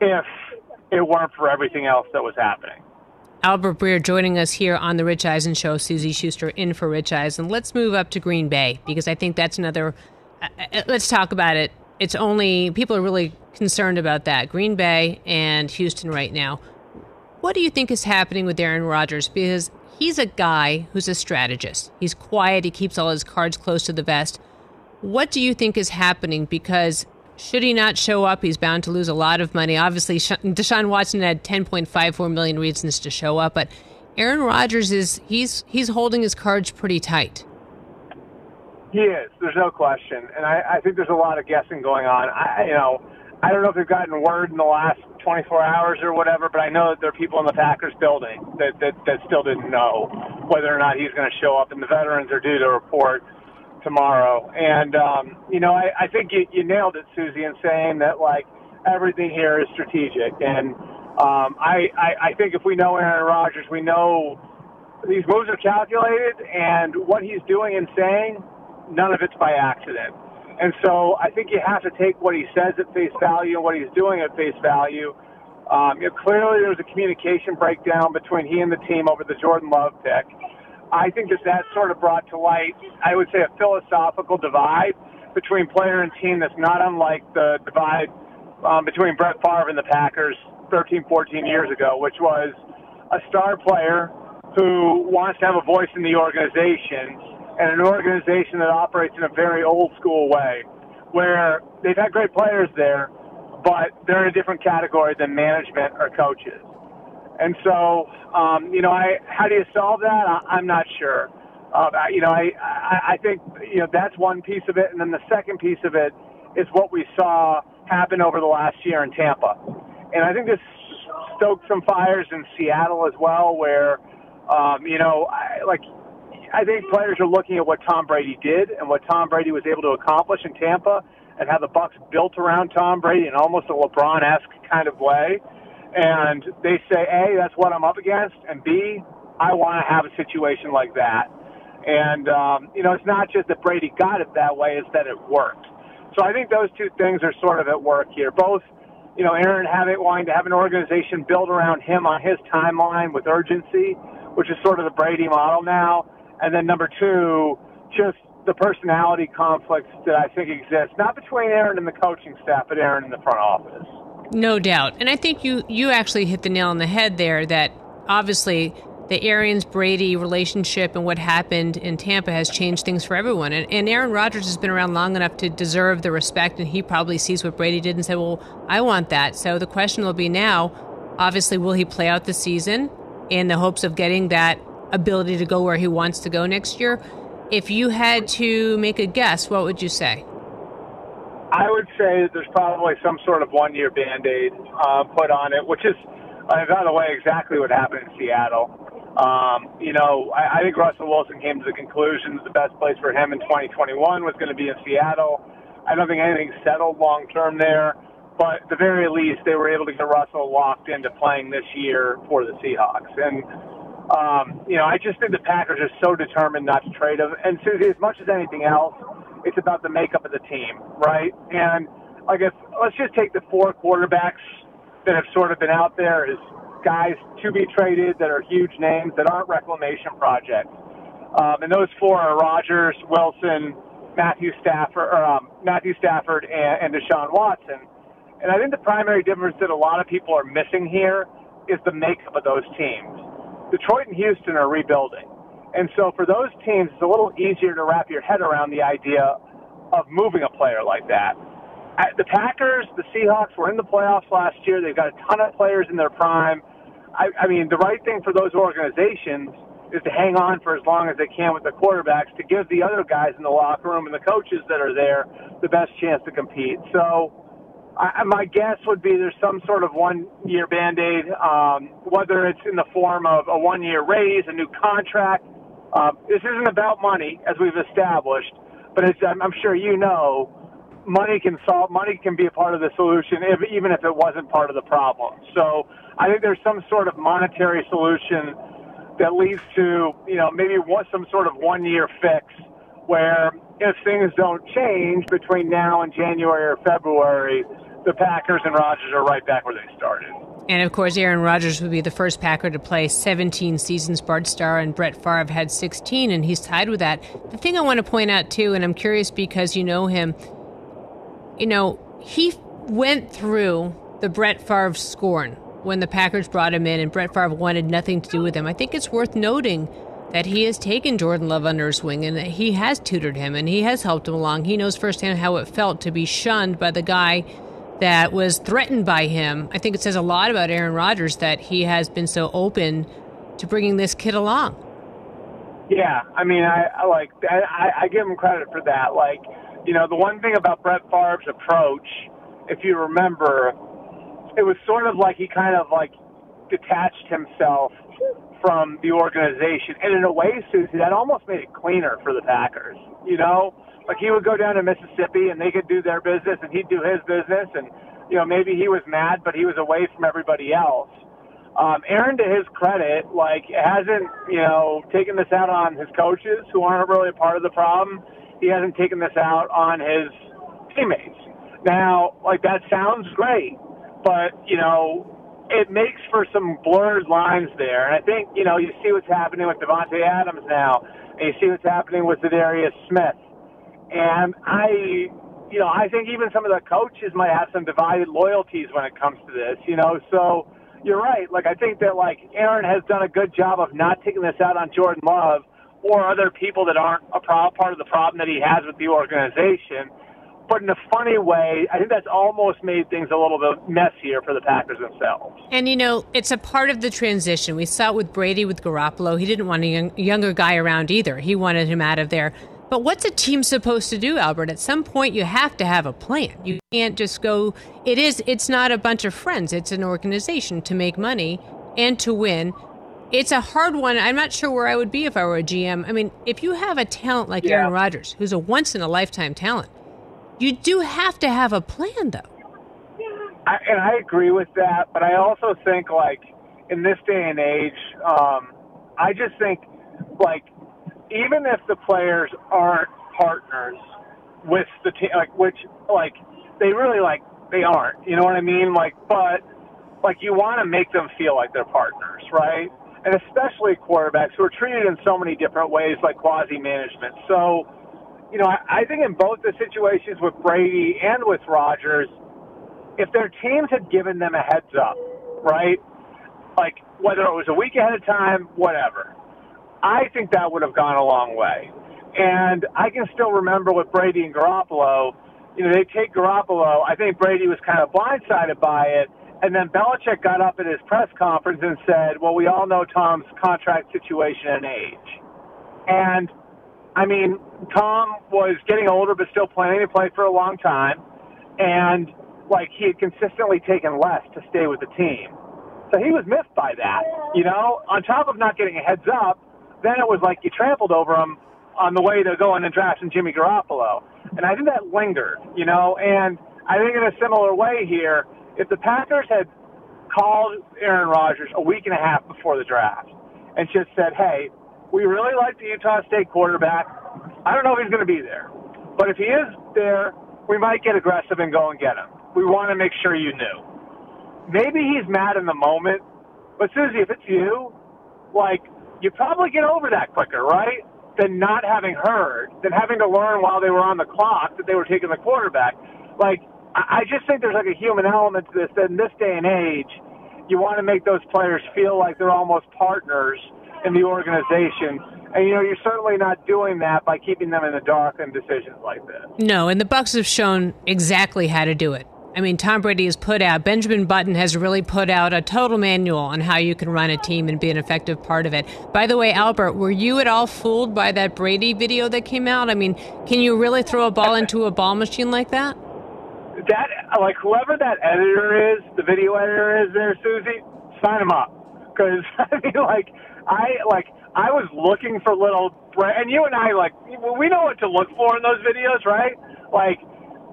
if it weren't for everything else that was happening. Albert Breer joining us here on the Rich Eisen Show. Suzy Shuster in for Rich Eisen. Let's move up to Green Bay because I think that's another. Uh, uh, let's talk about it. It's only people are really concerned about that. Green Bay and Houston right now. What do you think is happening with Aaron Rodgers? Because he's a guy who's a strategist. He's quiet. He keeps all his cards close to the vest. What do you think is happening? Because should he not show up, he's bound to lose a lot of money. Obviously, Deshaun Watson had 10.54 million reasons to show up, but Aaron Rodgers is he's he's holding his cards pretty tight. He is. There's no question, and I, I think there's a lot of guessing going on. I, you know, I don't know if they've gotten word in the last 24 hours or whatever, but I know that there are people in the Packers building that that, that still didn't know whether or not he's going to show up, and the veterans are due to report tomorrow. And um, you know, I, I think you, you nailed it, Suzy, in saying that like everything here is strategic. And um, I, I I think if we know Aaron Rodgers, we know these moves are calculated, and what he's doing and saying, none of it's by accident. And so I think you have to take what he says at face value and what he's doing at face value. Um, you know, clearly, there was a communication breakdown between he and the team over the Jordan Love pick. I think that that sort of brought to light, I would say, a philosophical divide between player and team that's not unlike the divide um, between Brett Favre and the Packers 13, 14 years ago, which was a star player who wants to have a voice in the organization and an organization that operates in a very old school way where they've had great players there, but they're in a different category than management or coaches. And so, um, you know, I, how do you solve that? I, I'm not sure. Uh, you know, I, I, I think, you know, that's one piece of it. And then the second piece of it is what we saw happen over the last year in Tampa. And I think this stoked some fires in Seattle as well, where, um, you know, I, like, I think players are looking at what Tom Brady did and what Tom Brady was able to accomplish in Tampa and how the Bucs built around Tom Brady in almost a LeBron-esque kind of way and they say, A, that's what I'm up against, and B, I want to have a situation like that. And, um, you know, it's not just that Brady got it that way, it's that it worked. So I think those two things are sort of at work here. Both, you know, Aaron having wanting to have an organization built around him on his timeline with urgency, which is sort of the Brady model now. And then number two, just the personality conflicts that I think exist, not between Aaron and the coaching staff, but Aaron in the front office. No doubt. And I think you you actually hit the nail on the head there that obviously the Arians Brady relationship and what happened in Tampa has changed things for everyone. And, and Aaron Rodgers has been around long enough to deserve the respect, and he probably sees what Brady did and said, Well, I want that. So the question will be now obviously, will he play out the season in the hopes of getting that ability to go where he wants to go next year? If you had to make a guess, what would you say? I would say that there's probably some sort of one year band aid uh, put on it, which is, uh, by the way, exactly what happened in Seattle. Um, you know, I, I think Russell Wilson came to the conclusion that the best place for him in 2021 was going to be in Seattle. I don't think anything's settled long term there, but at the very least, they were able to get Russell locked into playing this year for the Seahawks. And, um, you know, I just think the Packers are so determined not to trade him. And Suzy, as much as anything else, it's about the makeup of the team, right? And I guess let's just take the four quarterbacks that have sort of been out there as guys to be traded that are huge names that aren't reclamation projects. Um, and those four are Rodgers, Wilson, Matthew Stafford, or, um, Matthew Stafford, and, and Deshaun Watson. And I think the primary difference that a lot of people are missing here is the makeup of those teams. Detroit and Houston are rebuilding. And so for those teams, it's a little easier to wrap your head around the idea of moving a player like that. The Packers, the Seahawks were in the playoffs last year. They've got a ton of players in their prime. I, I mean, the right thing for those organizations is to hang on for as long as they can with the quarterbacks to give the other guys in the locker room and the coaches that are there the best chance to compete. So, I, my guess would be there's some sort of one year band aid, um, whether it's in the form of a one year raise, a new contract, uh, this isn't about money, as we've established, but it's, I'm, I'm sure you know money can solve money can be a part of the solution if, even if it wasn't part of the problem. So I think there's some sort of monetary solution that leads to you know maybe one, some sort of one year fix where if things don't change between now and January or February, the Packers and Rodgers are right back where they started. And of course, Aaron Rodgers would be the first Packer to play 17 seasons. Bart Starr and Brett Favre had 16, and he's tied with that. The thing I want to point out, too, and I'm curious because you know him, you know, he went through the Brett Favre scorn when the Packers brought him in, and Brett Favre wanted nothing to do with him. I think it's worth noting that he has taken Jordan Love under his wing and that he has tutored him and he has helped him along. He knows firsthand how it felt to be shunned by the guy that was threatened by him. I think it says a lot about Aaron Rodgers that he has been so open to bringing this kid along. Yeah, I mean, I, I like I, I give him credit for that. Like, you know, the one thing about Brett Favre's approach, if you remember, it was sort of like he kind of like detached himself from the organization, and in a way, Suzy, that almost made it cleaner for the Packers. You know, like he would go down to Mississippi and they could do their business and he'd do his business and you know maybe he was mad but he was away from everybody else. Um, Aaron, to his credit, like hasn't you know taken this out on his coaches who aren't really a part of the problem. He hasn't taken this out on his teammates. Now, like that sounds great, but you know it makes for some blurred lines there. And I think you know you see what's happening with Davante Adams now, and you see what's happening with Za'Darius Smith. And I, you know, I think even some of the coaches might have some divided loyalties when it comes to this, you know. So you're right. Like, I think that, like, Aaron has done a good job of not taking this out on Jordan Love or other people that aren't a pro- part of the problem that he has with the organization. But in a funny way, I think that's almost made things a little bit messier for the Packers themselves. And you know, it's a part of the transition. We saw it with Brady with Garoppolo. He didn't want a young, younger guy around either. He wanted him out of there. But what's a team supposed to do, Albert? At some point, you have to have a plan. You can't just go. It is. It's not a bunch of friends. It's an organization to make money and to win. It's a hard one. I'm not sure where I would be if I were a GM. I mean, if you have a talent like yeah. Aaron Rodgers, who's a once in a lifetime talent, you do have to have a plan, though. I, and I agree with that, but I also think like in this day and age, um, I just think like even if the players aren't partners with the team, like which like they really like they aren't. You know what I mean? Like, but like you want to make them feel like they're partners, right? And especially quarterbacks who are treated in so many different ways, like quasi management. So, you know, I, I think in both the situations with Brady and with Rodgers, if their teams had given them a heads up, right? Like whether it was a week ahead of time, whatever I think that would have gone a long way. And I can still remember with Brady and Garoppolo, you know, they take Garoppolo. I think Brady was kind of blindsided by it. And then Belichick got up at his press conference and said, well, we all know Tom's contract situation and age. And, I mean, Tom was getting older but still planning to play for a long time. And, like, he had consistently taken less to stay with the team. So he was missed by that, you know, on top of not getting a heads up then it was like you trampled over him on the way to going and drafting Jimmy Garoppolo. And I think that lingered, you know, and I think in a similar way here, if the Packers had called Aaron Rodgers a week and a half before the draft and just said, hey, we really like the Utah State quarterback. I don't know if he's going to be there, but if he is there, we might get aggressive and go and get him. We want to make sure you knew. Maybe he's mad in the moment, but Suzy, if it's you, like you probably get over that quicker, right? Than not having heard, than having to learn while they were on the clock that they were taking the quarterback. Like, I just think there's like a human element to this that in this day and age, you want to make those players feel like they're almost partners in the organization. And you know, you're certainly not doing that by keeping them in the dark in decisions like this. No, and the Bucs have shown exactly how to do it. I mean, Tom Brady has put out, Benjamin Button has really put out a total manual on how you can run a team and be an effective part of it. By the way, Albert, were you at all fooled by that Brady video that came out? I mean, can you really throw a ball into a ball machine like that? That, like, whoever that editor is, the video editor is there, Suzy, sign him up. Because, I mean, like, I, like, I was looking for little, and you and I, like, we know what to look for in those videos, right? Like,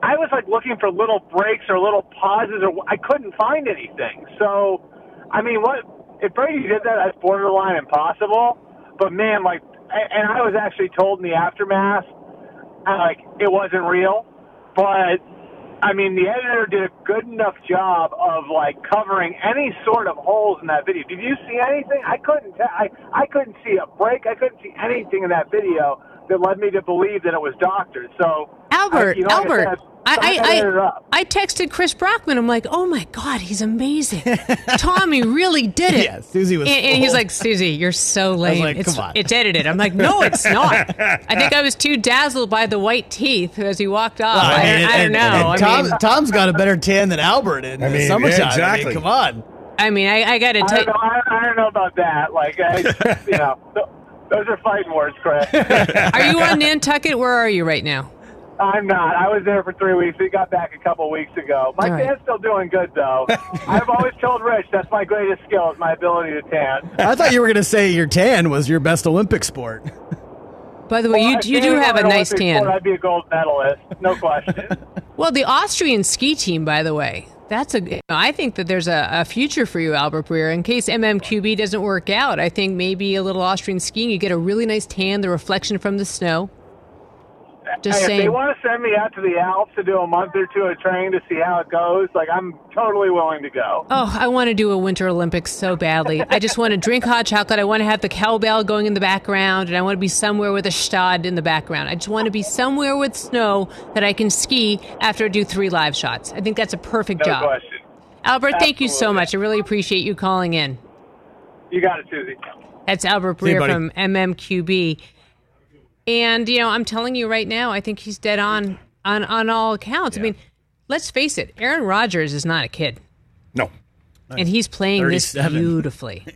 I was like looking for little breaks or little pauses, or I couldn't find anything. So, I mean, what if Brady did that? That's borderline impossible. But man, like, and I was actually told in the aftermath, uh, like it wasn't real. But I mean, the editor did a good enough job of like covering any sort of holes in that video. Did you see anything? I couldn't. T- I I couldn't see a break. I couldn't see anything in that video that led me to believe that it was doctors. So Albert, I, you know, like Albert, said, I, someone I, I. I texted Chris Brockman. I'm like, oh my God, he's amazing. Tommy really did it. Yeah, Suzy was And, and he's like, Suzy, you're so lame. like, it's, come on. it's edited. I'm like, no, it's not. I think I was too dazzled by the white teeth as he walked off. I, I mean, I don't and- know. and I Tom, mean, Tom's got a better tan than Albert in I the summertime. yeah, I mean, exactly. come on. I mean, I, I got to I tell don't, I, I don't know about that. Like, I, you know, th- those are fighting words, Chris. Are you on Nantucket? Where are you right now? I'm not. I was there for three weeks. We got back a couple weeks ago. My All right. tan's still doing good, though. I've always told Rich that's my greatest skill is my ability to tan. I thought you were going to say your tan was your best Olympic sport. By the way, Well, you, you do have a nice Olympic tan. sport, I'd be a gold medalist, no question. Well, the Austrian ski team, by the way, that's a. I think that there's a, a future for you, Albert Breer. In case MMQB doesn't work out, I think maybe a little Austrian skiing. You get a really nice tan, the reflection from the snow. Just hey, if they want to send me out to the Alps to do a month or two of training to see how it goes, like I'm totally willing to go. Oh, I want to do a Winter Olympics so badly. I just want to drink hot chocolate. I want to have the cowbell going in the background, and I want to be somewhere with a stad in the background. I just want to be somewhere with snow that I can ski after I do three live shots. I think that's a perfect No job. question. Albert, thank you so much. I really appreciate you calling in. You got it, Suzy. That's Albert Breer from MMQB. And you know, I'm telling you right now, I think he's dead on on on all accounts. I mean, let's face it, Aaron Rodgers is not a kid, No. and he's playing this 37. beautifully.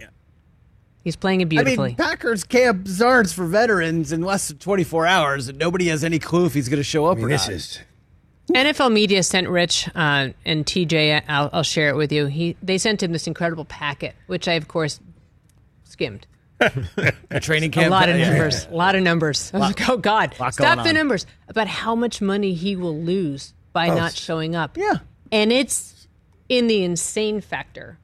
He's playing it beautifully. I mean, Packers camp Zards for veterans in less than 24 hours, and nobody has any clue if he's going to show up I mean, or this not. is. NFL media sent Rich uh, and TJ. I'll, I'll share it with you. He they sent him this incredible packet, which I of course skimmed. a training camp. A lot of yeah, numbers. A lot of numbers. Like, oh God, lot stop the numbers about how much money he will lose by not showing up. Yeah. and it's in the insane factor.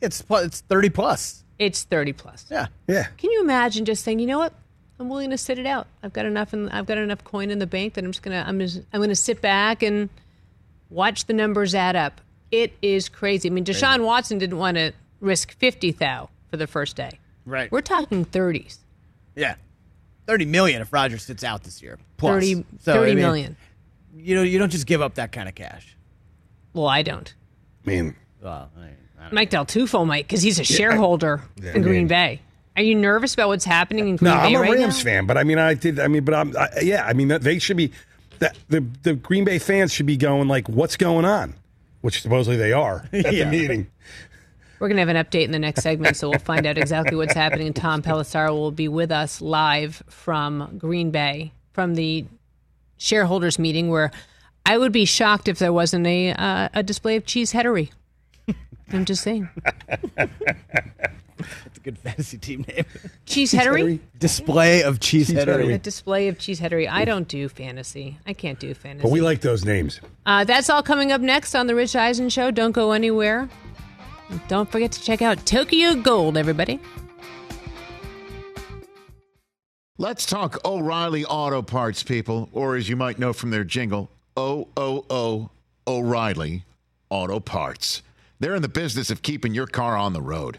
It's it's 30 plus. It's thirty plus. Yeah. Yeah. Can you imagine just saying, you know what? I'm willing to sit it out. I've got enough, and I've got enough coin in the bank that I'm just gonna, I'm just, I'm gonna sit back and watch the numbers add up. It is crazy. I mean, Deshaun Watson didn't want to risk fifty thou for the first day. Right. We're talking thirties. Yeah. 30 million if Rodgers sits out this year. Plus. 30, So, 30 I mean, million. You know, you don't just give up that kind of cash. Well, I don't. I mean, Well, I, I don't Mike Del Tufo might because he's a shareholder in Green Bay. Are you nervous about what's happening in Green no, Bay No, I'm a right Rams now? fan, but I mean, I did. I mean, but I'm. I, yeah, I mean, they should be. That the the Green Bay fans should be going like, "What's going on?" Which supposedly they are at Yeah. the meeting. We're going to have an update in the next segment, so we'll find out exactly what's happening. And Tom Pelissero will be with us live from Green Bay, from the shareholders meeting, where I would be shocked if there wasn't a uh, a display of cheese headery. I'm just saying, That's a good fantasy team name. cheese headery. Display of cheese A headery. display of cheese headery. I don't do fantasy. I can't do fantasy. But we like those names. Uh, that's all coming up next on the Rich Eisen Show. Don't go anywhere. Don't forget to check out Tokyo Gold, everybody. Let's talk O'Reilly Auto Parts, people, or as you might know from their jingle, O O O O'Reilly Auto Parts. They're in the business of keeping your car on the road.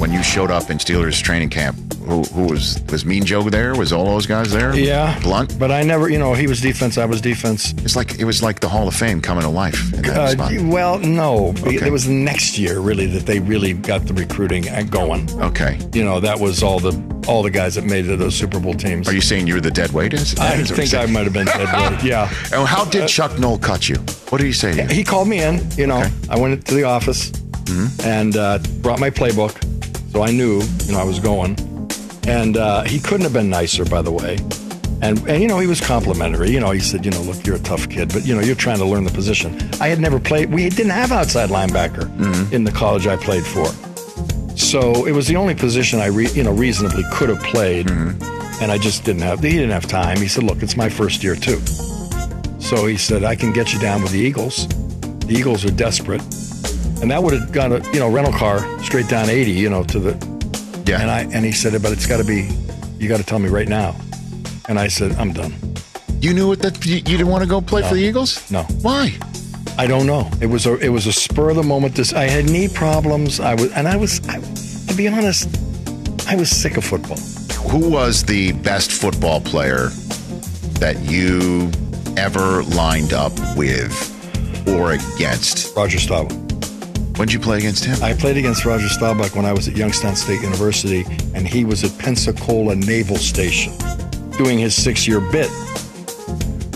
When you showed up in Steelers training camp, who, who was was Mean Joe there? Was all those guys there? Yeah, Blunt. But I never, you know, he was defense. I was defense. It's like it was like the Hall of Fame coming to life. Uh, spot. well, no, Okay. it was the next year really that they really got the recruiting going. Okay, You know, that was all the all the guys that made it to those Super Bowl teams. Are you saying you were the dead weight? Is- I is that what think I might have been dead weight. Yeah. And how did Chuck Noll cut you? What did he say? He called me in. You know, I went to the office Mm-hmm. and uh, brought my playbook, so I knew you know I was going. And uh, he couldn't have been nicer, by the way. And and you know he was complimentary. You know he said, you know, look, you're a tough kid, but you know you're trying to learn the position. I had never played. We didn't have outside linebacker Mm-hmm. in the college I played for, so it was the only position I re, you know reasonably could have played. Mm-hmm. And I just didn't have. He didn't have time. He said, look, it's my first year too. So he said, I can get you down with the Eagles. The Eagles are desperate. And that would have got a you know rental car straight down 80, you know, to the yeah. And I and he said, but it's got to be, you got to tell me right now. And I said, I'm done. You knew it that you, you didn't want to go play for the Eagles? No. Why? I don't know. It was a it was a spur of the moment. This I had knee problems. I was and I was I, to be honest, I was sick of football. Who was the best football player that you ever lined up with or against? Roger Staubach. When did you play against him? I played against Roger Staubach when I was at Youngstown State University, and he was at Pensacola Naval Station doing his six year bit.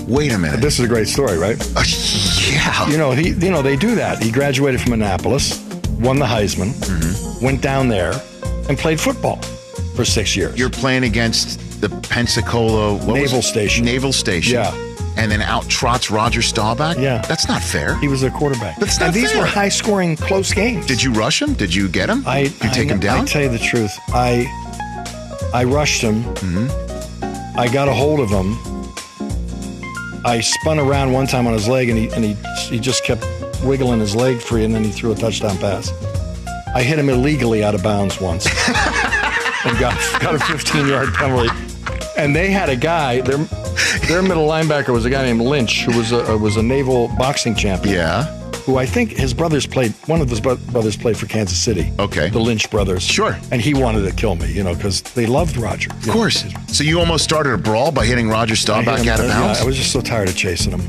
Wait a minute. This is a great story, right? yeah. You know, he you know, they do that. He graduated from Annapolis, won the Heisman, Mm-hmm. went down there and played football for six years. You're playing against the Pensacola what Naval? Station. Naval Station. Yeah. And then out trots Roger Staubach? Yeah. That's not fair. He was a quarterback. That's not and these fair. were high scoring, close games. Did you rush him? Did you get him? I you take I, him down? I tell you the truth. I I rushed him. Mm-hmm. I got a hold of him. I spun around one time on his leg, and he and he he just kept wiggling his leg free, and then he threw a touchdown pass. I hit him illegally out of bounds once, and got got a 15 yard penalty. And they had a guy. Their their middle linebacker was a guy named Lynch, who was a uh, was a naval boxing champion. Yeah. Who I think his brothers played. One of his bro- brothers played for Kansas City. Okay. The Lynch brothers. Sure. And he wanted to kill me, you know, because they loved Roger. Of course. So you almost started a brawl by hitting Roger Staubach out of bounds? I was just so tired of chasing him.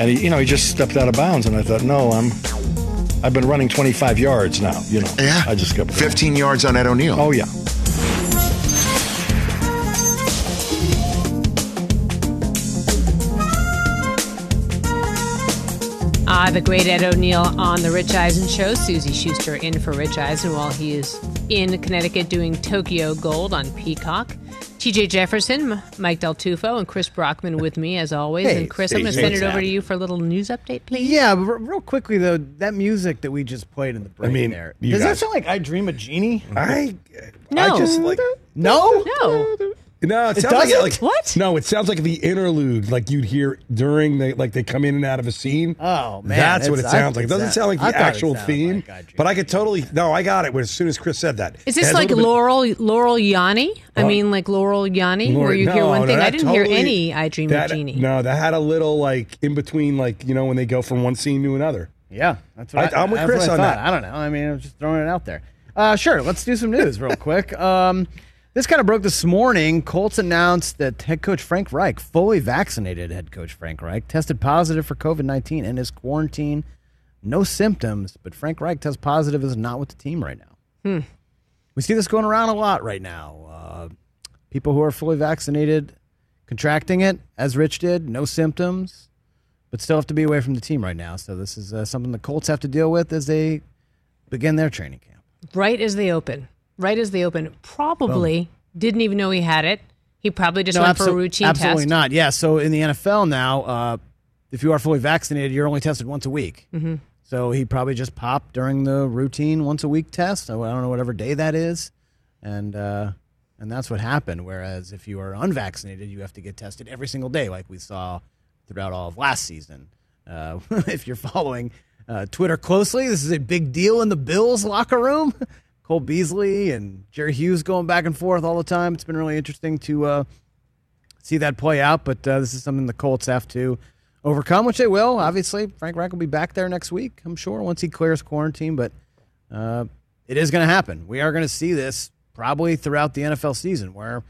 And he, you know, he just stepped out of bounds, and I thought, no, I'm. I've been running 25 yards now. You know. Yeah. I just kept. Going. 15 yards on Ed O'Neill. Oh yeah. Ah, the great Ed O'Neill on the Rich Eisen show. Suzy Shuster in for Rich Eisen while he is in Connecticut doing Tokyo Gold on Peacock. TJ Jefferson, Mike Del Tufo, and Chris Brockman with me as always. Hey, and Chris, hey, I'm going to hey, send it over to you for a little news update, please. Yeah, but real quickly though, that music that we just played in the break I mean, there. you Does that sound like I Dream a Jeannie? I No. I just like No? No. No. It, It sounds like doesn't? like What? No, it sounds like the interlude, like you'd hear during the like they come in and out of a scene. Oh, man, that's what it sounds I- like. It doesn't sound like the actual theme, like but I could totally. No, I got it as soon as Chris said that. Is this like little bit- Laurel Laurel Yanny? I mean, like Laurel Yanny, where Lord, you hear one no, thing. I didn't hear any I Dream that, of Jeannie. No, that had a little like in between, like you know when they go from one scene to another. Yeah, that's what I- I, I'm with Chris on thought. that. I don't know. I mean, I'm just throwing it out there. Uh, sure, let's do some news real quick. Um, this kind of broke this morning. Colts announced that head coach Frank Reich, fully vaccinated head coach Frank Reich, tested positive for COVID 19 and is quarantined. No symptoms, but Frank Reich tests positive is not with the team right now. Hmm. We see this going around a lot right now. Uh, people who are fully vaccinated contracting it, as Rich did, no symptoms, but still have to be away from the team right now. So this is uh, something the Colts have to deal with as they begin their training camp. Right as they open. Right as they open. Probably didn't even know he had it. He probably just No, went for a routine absolutely test. not. Yeah. So in the NFL now, uh, if you are fully vaccinated, you're only tested once a week. hmm So he probably just popped during the routine once a week test. I don't know whatever day that is, and uh, and that's what happened. Whereas if you are unvaccinated, you have to get tested every single day, like we saw throughout all of last season. Uh, if you're following uh, Twitter closely, this is a big deal in the Bills locker room. Cole Beasley and Jerry Hughes going back and forth all the time. It's been really interesting to uh, see that play out. But uh, this is something the Colts have to overcome, which they will. Obviously, Frank Reich will be back there next week, I'm sure, once he clears quarantine. But uh, it is going to happen. We are going to see this probably throughout the NFL season, where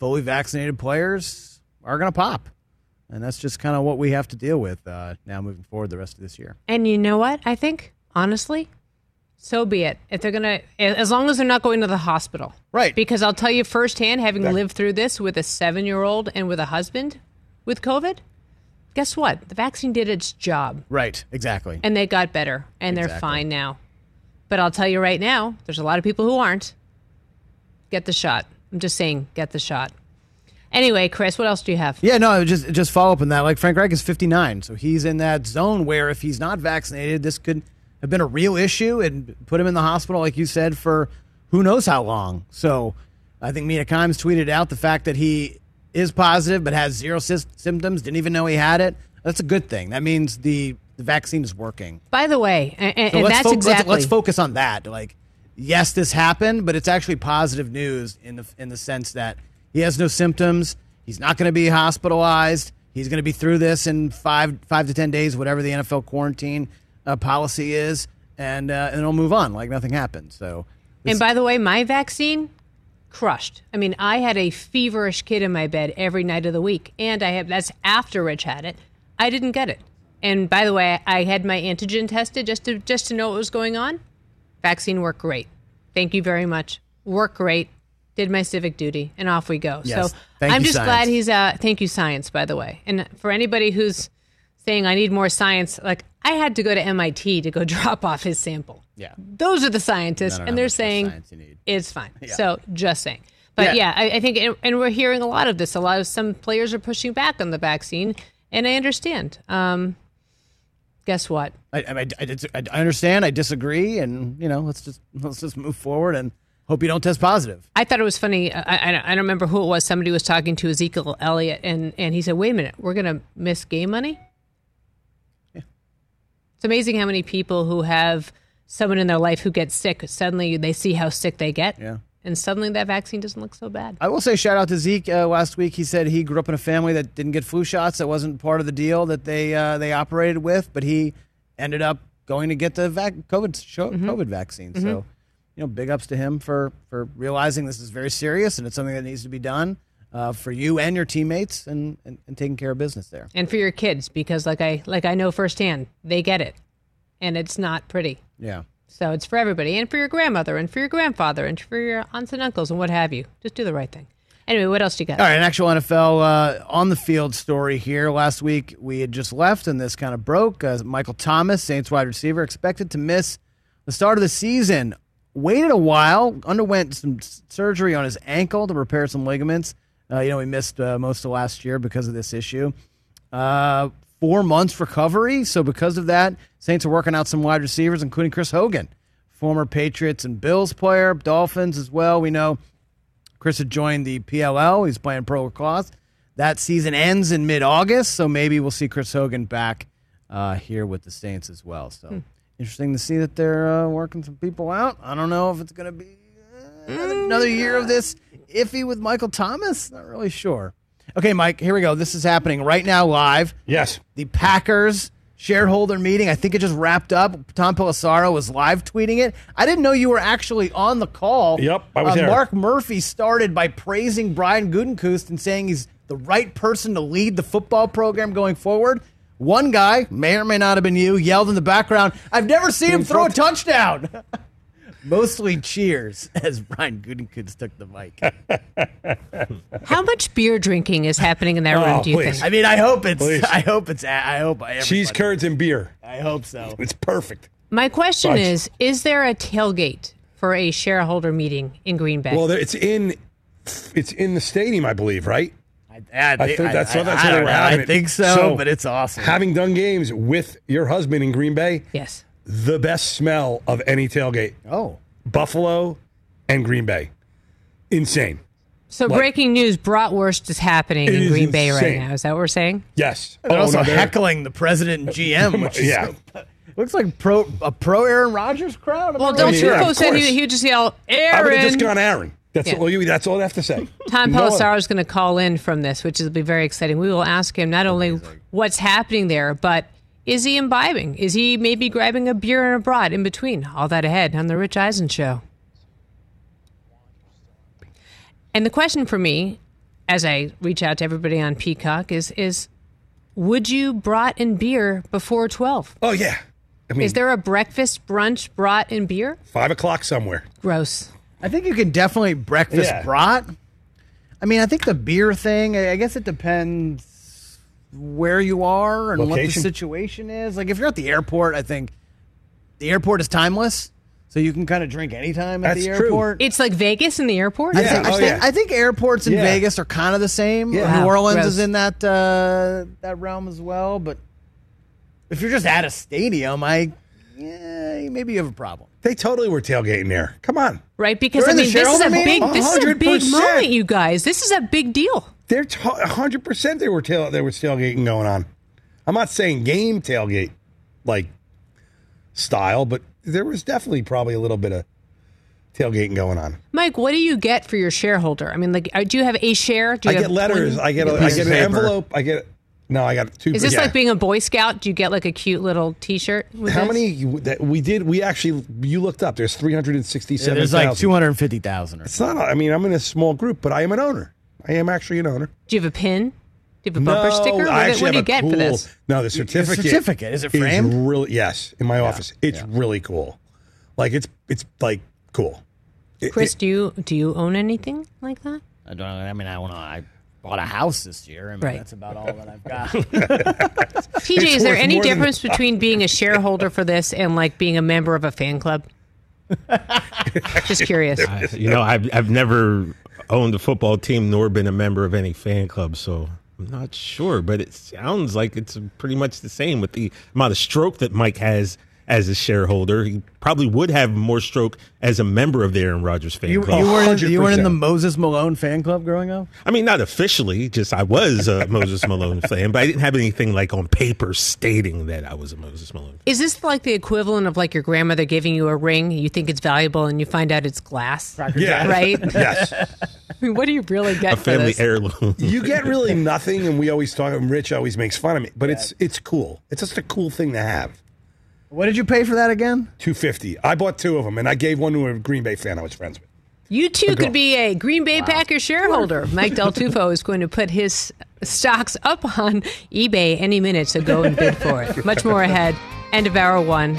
fully vaccinated players are going to pop, and that's just kind of what we have to deal with uh, now moving forward the rest of this year. And you know what? I think, honestly, so be it. If they're going to, as long as they're not going to the hospital. Right. Because I'll tell you firsthand, having lived through this with a seven year old and with a husband with COVID, guess what? The vaccine did its job Right. Exactly. and they got better and they're fine now. But I'll tell you right now, there's a lot of people who aren't. Get the shot. I'm just saying, get the shot. Anyway, Chris, what else do you have? Yeah, no, just just follow up on that. Like Frank Reich is 59, so he's in that zone where if he's not vaccinated, this could have been a real issue and put him in the hospital, like you said, for who knows how long. So I think Mina Kimes tweeted out the fact that he is positive but has zero sys- symptoms, didn't even know he had it. That's a good thing. That means the, the vaccine is working. By the way, and, So and that's fo- exactly. let's, let's focus on that. Like, yes, this happened, but it's actually positive news in the in the sense that he has no symptoms. He's not going to be hospitalized. He's going to be through this in five five to ten days, whatever the NFL quarantine uh, policy is, and uh, and it'll move on like nothing happened. So, And by the way, my vaccine crushed. I mean, I had a feverish kid in my bed every night of the week, and I have that's after Rich had it. I didn't get it. And by the way, I had my antigen tested just to just to know what was going on. Vaccine worked great. Thank you very much. Worked great. Did my civic duty, and off we go. Yes. So Thank I'm just science. glad he's. Uh, thank you, science. By the way, and for anybody who's saying I need more science, like I had to go to MIT to go drop off his sample. Yeah. Those are the scientists, I don't know and they're saying science you need. it's fine. Yeah. So just saying. But Yeah. yeah, I, I think, and, and we're hearing a lot of this. A lot of some players are pushing back on the vaccine, and I understand. Um, guess what? I, I, I, understand. I disagree, and you know, let's just let's just move forward and hope you don't test positive. I thought it was funny. I, I, I don't remember who it was. Somebody was talking to Ezekiel Elliott, and, and he said, "Wait a minute, we're going to miss game money." It's amazing how many people who have someone in their life who gets sick suddenly they see how sick they get, Yeah. and suddenly that vaccine doesn't look so bad. I will say shout out to Zeke uh, last week. He said he grew up in a family that didn't get flu shots. That wasn't part of the deal that they uh, they operated with, but he ended up going to get the vac- COVID show, COVID vaccine. So, you know, big ups to him for for realizing this is very serious and it's something that needs to be done uh, for you and your teammates and, and and taking care of business there. and for your kids because like I like I know firsthand they get it and it's not pretty. Yeah. So it's for everybody and for your grandmother and for your grandfather and for your aunts and uncles and what have you. Just do the right thing. Anyway, what else do you got? All right, an actual NFL uh, on the field story here. Last week we had just left, and this kind of broke. Uh, Michael Thomas, Saints wide receiver, expected to miss the start of the season. Waited a while, underwent some surgery on his ankle to repair some ligaments. Uh, you know, we missed uh, most of last year because of this issue. Uh, four months recovery. So because of that, Saints are working out some wide receivers, including Chris Hogan, former Patriots and Bills player, Dolphins as well. We know Chris had joined the PLL. He's playing pro lacrosse. That season ends in mid August, so maybe we'll see Chris Hogan back uh, here with the Saints as well. So Hmm. interesting to see that they're uh, working some people out. I don't know if it's going to be another, another year of this iffy with Michael Thomas. Not really sure. Okay, Mike, here we go. This is happening right now live. Yes. The Packers shareholder meeting. I think it just wrapped up. Tom Pelissero was live tweeting it. I didn't know you were actually on the call. Yep, I was Uh, there. Mark Murphy started by praising Brian Gutekunst and saying he's the right person to lead the football program going forward. One guy, may or may not have been you, yelled in the background, I've never seen him throw a touchdown. Mostly cheers as Brian Gutekunst took the mic. How much beer drinking is happening in that room? Oh, do you please. think? I mean, I hope it's. Please. I hope it's. I hope. Everybody, Cheese curds and beer. I hope so. It's perfect. My question Fudge. is: Is there a tailgate for a shareholder meeting in Green Bay? Well, there, it's in it's in the stadium, I believe, right? I, I think that's I, that's I where they don't were know. having I it. think so, but it's awesome. Having done games with your husband in Green Bay, yes, the best smell of any tailgate. Oh, Buffalo and Green Bay, insane. so like- breaking news: Bratwurst is happening in is Green Bay right now. Is that what we're saying? Yes. They're Oh, also no, they're- heckling the president and GM, which is, Yeah. looks like pro a pro Aaron Rodgers crowd. Well, don't you really sure. Tufo he, he would just yell, "Aaron." I would have just gone Aaron. That's Yeah. all. You, that's all I have to say. Tom No Pelissero is going to call in from this, which will be very exciting. We will ask him not only what's happening there, but is he imbibing? Is he maybe grabbing a beer and a brat in between? All that ahead on the Rich Eisen Show. And the question for me, as I reach out to everybody on Peacock, is is would you brat and beer before twelve? Oh yeah. I mean, is there a breakfast, brunch, brat and beer? five o'clock somewhere? Gross. I think you can definitely breakfast Yeah. brat. I mean, I think the beer thing. I I guess it depends where you are and what the situation is. Like if you're at the airport, I think the airport is timeless, so you can kind of drink anytime at That's the true. airport. It's like Vegas in the airport. I, Yeah. think, I, Oh, think, yeah. I think airports in Yeah. Vegas are kind of the same. Yeah. New Orleans gross. is in that uh, that realm as well. But if you're just at a stadium, I yeah, maybe you have a problem. They totally were tailgating there. Come on. Right, because During I mean, this is a shareholder big, meeting? this is a big moment, you guys. This is a big deal. They're hundred percent. They were tail. There was tailgating going on. I'm not saying game tailgate like style, but there was definitely probably a little bit of tailgating going on. Mike, what do you get for your shareholder? I mean, like, uh, do you have a share? Do you I have get letters. 20? I get. A, You I piece get an paper. envelope. I get. No, I got two. Is this yeah. like being a Boy Scout? Do you get like a cute little T-shirt? With How this? many you, that we did? We actually you looked up. There's 367. There's like two hundred fifty thousand. It's not. I mean, I'm in a small group, but I am an owner. I am actually an owner. Do you have a pin? Do you have a bumper no, sticker? What, I do- actually what do you a get cool, for this? No, the certificate. certificate. Is it framed? really yes, in my office. It's really cool. Like it's it's like cool. It- Chris, it- do you do you own anything like that? I don't. I mean, I want to. I bought a house this year. I mean, Right. that's about all that I've got. TJ, It's is there any more than- difference between being a shareholder for this and like being a member of a fan club? Just curious. I- you know, I've I've never owned a football team nor been a member of any fan club, so I'm not sure. But it sounds like it's pretty much the same with the amount of stroke that Mike has as a shareholder. He probably would have more stroke as a member of the Aaron Rodgers fan you, club. you weren't. You weren't in the Moses Malone fan club growing up. I mean, not officially, just I was a Moses Malone fan, but I didn't have anything like on paper stating that I was a Moses Malone. fan. Is this like the equivalent of like your grandmother giving you a ring? You think it's valuable, and you find out it's glass, Yeah. right? Yes. I mean, what do you really get A for family this? heirloom. you get really nothing, and we always talk. And Rich always makes fun of me, but it's it's cool. It's just a cool thing to have. What did you pay for that again? Two fifty. I bought two of them, and I gave one to a Green Bay fan I was friends with. You too could be a Green Bay Packers shareholder. Mike Del Tufo is going to put his stocks up on eBay any minute, so go and bid for it. Much more ahead. End of hour one.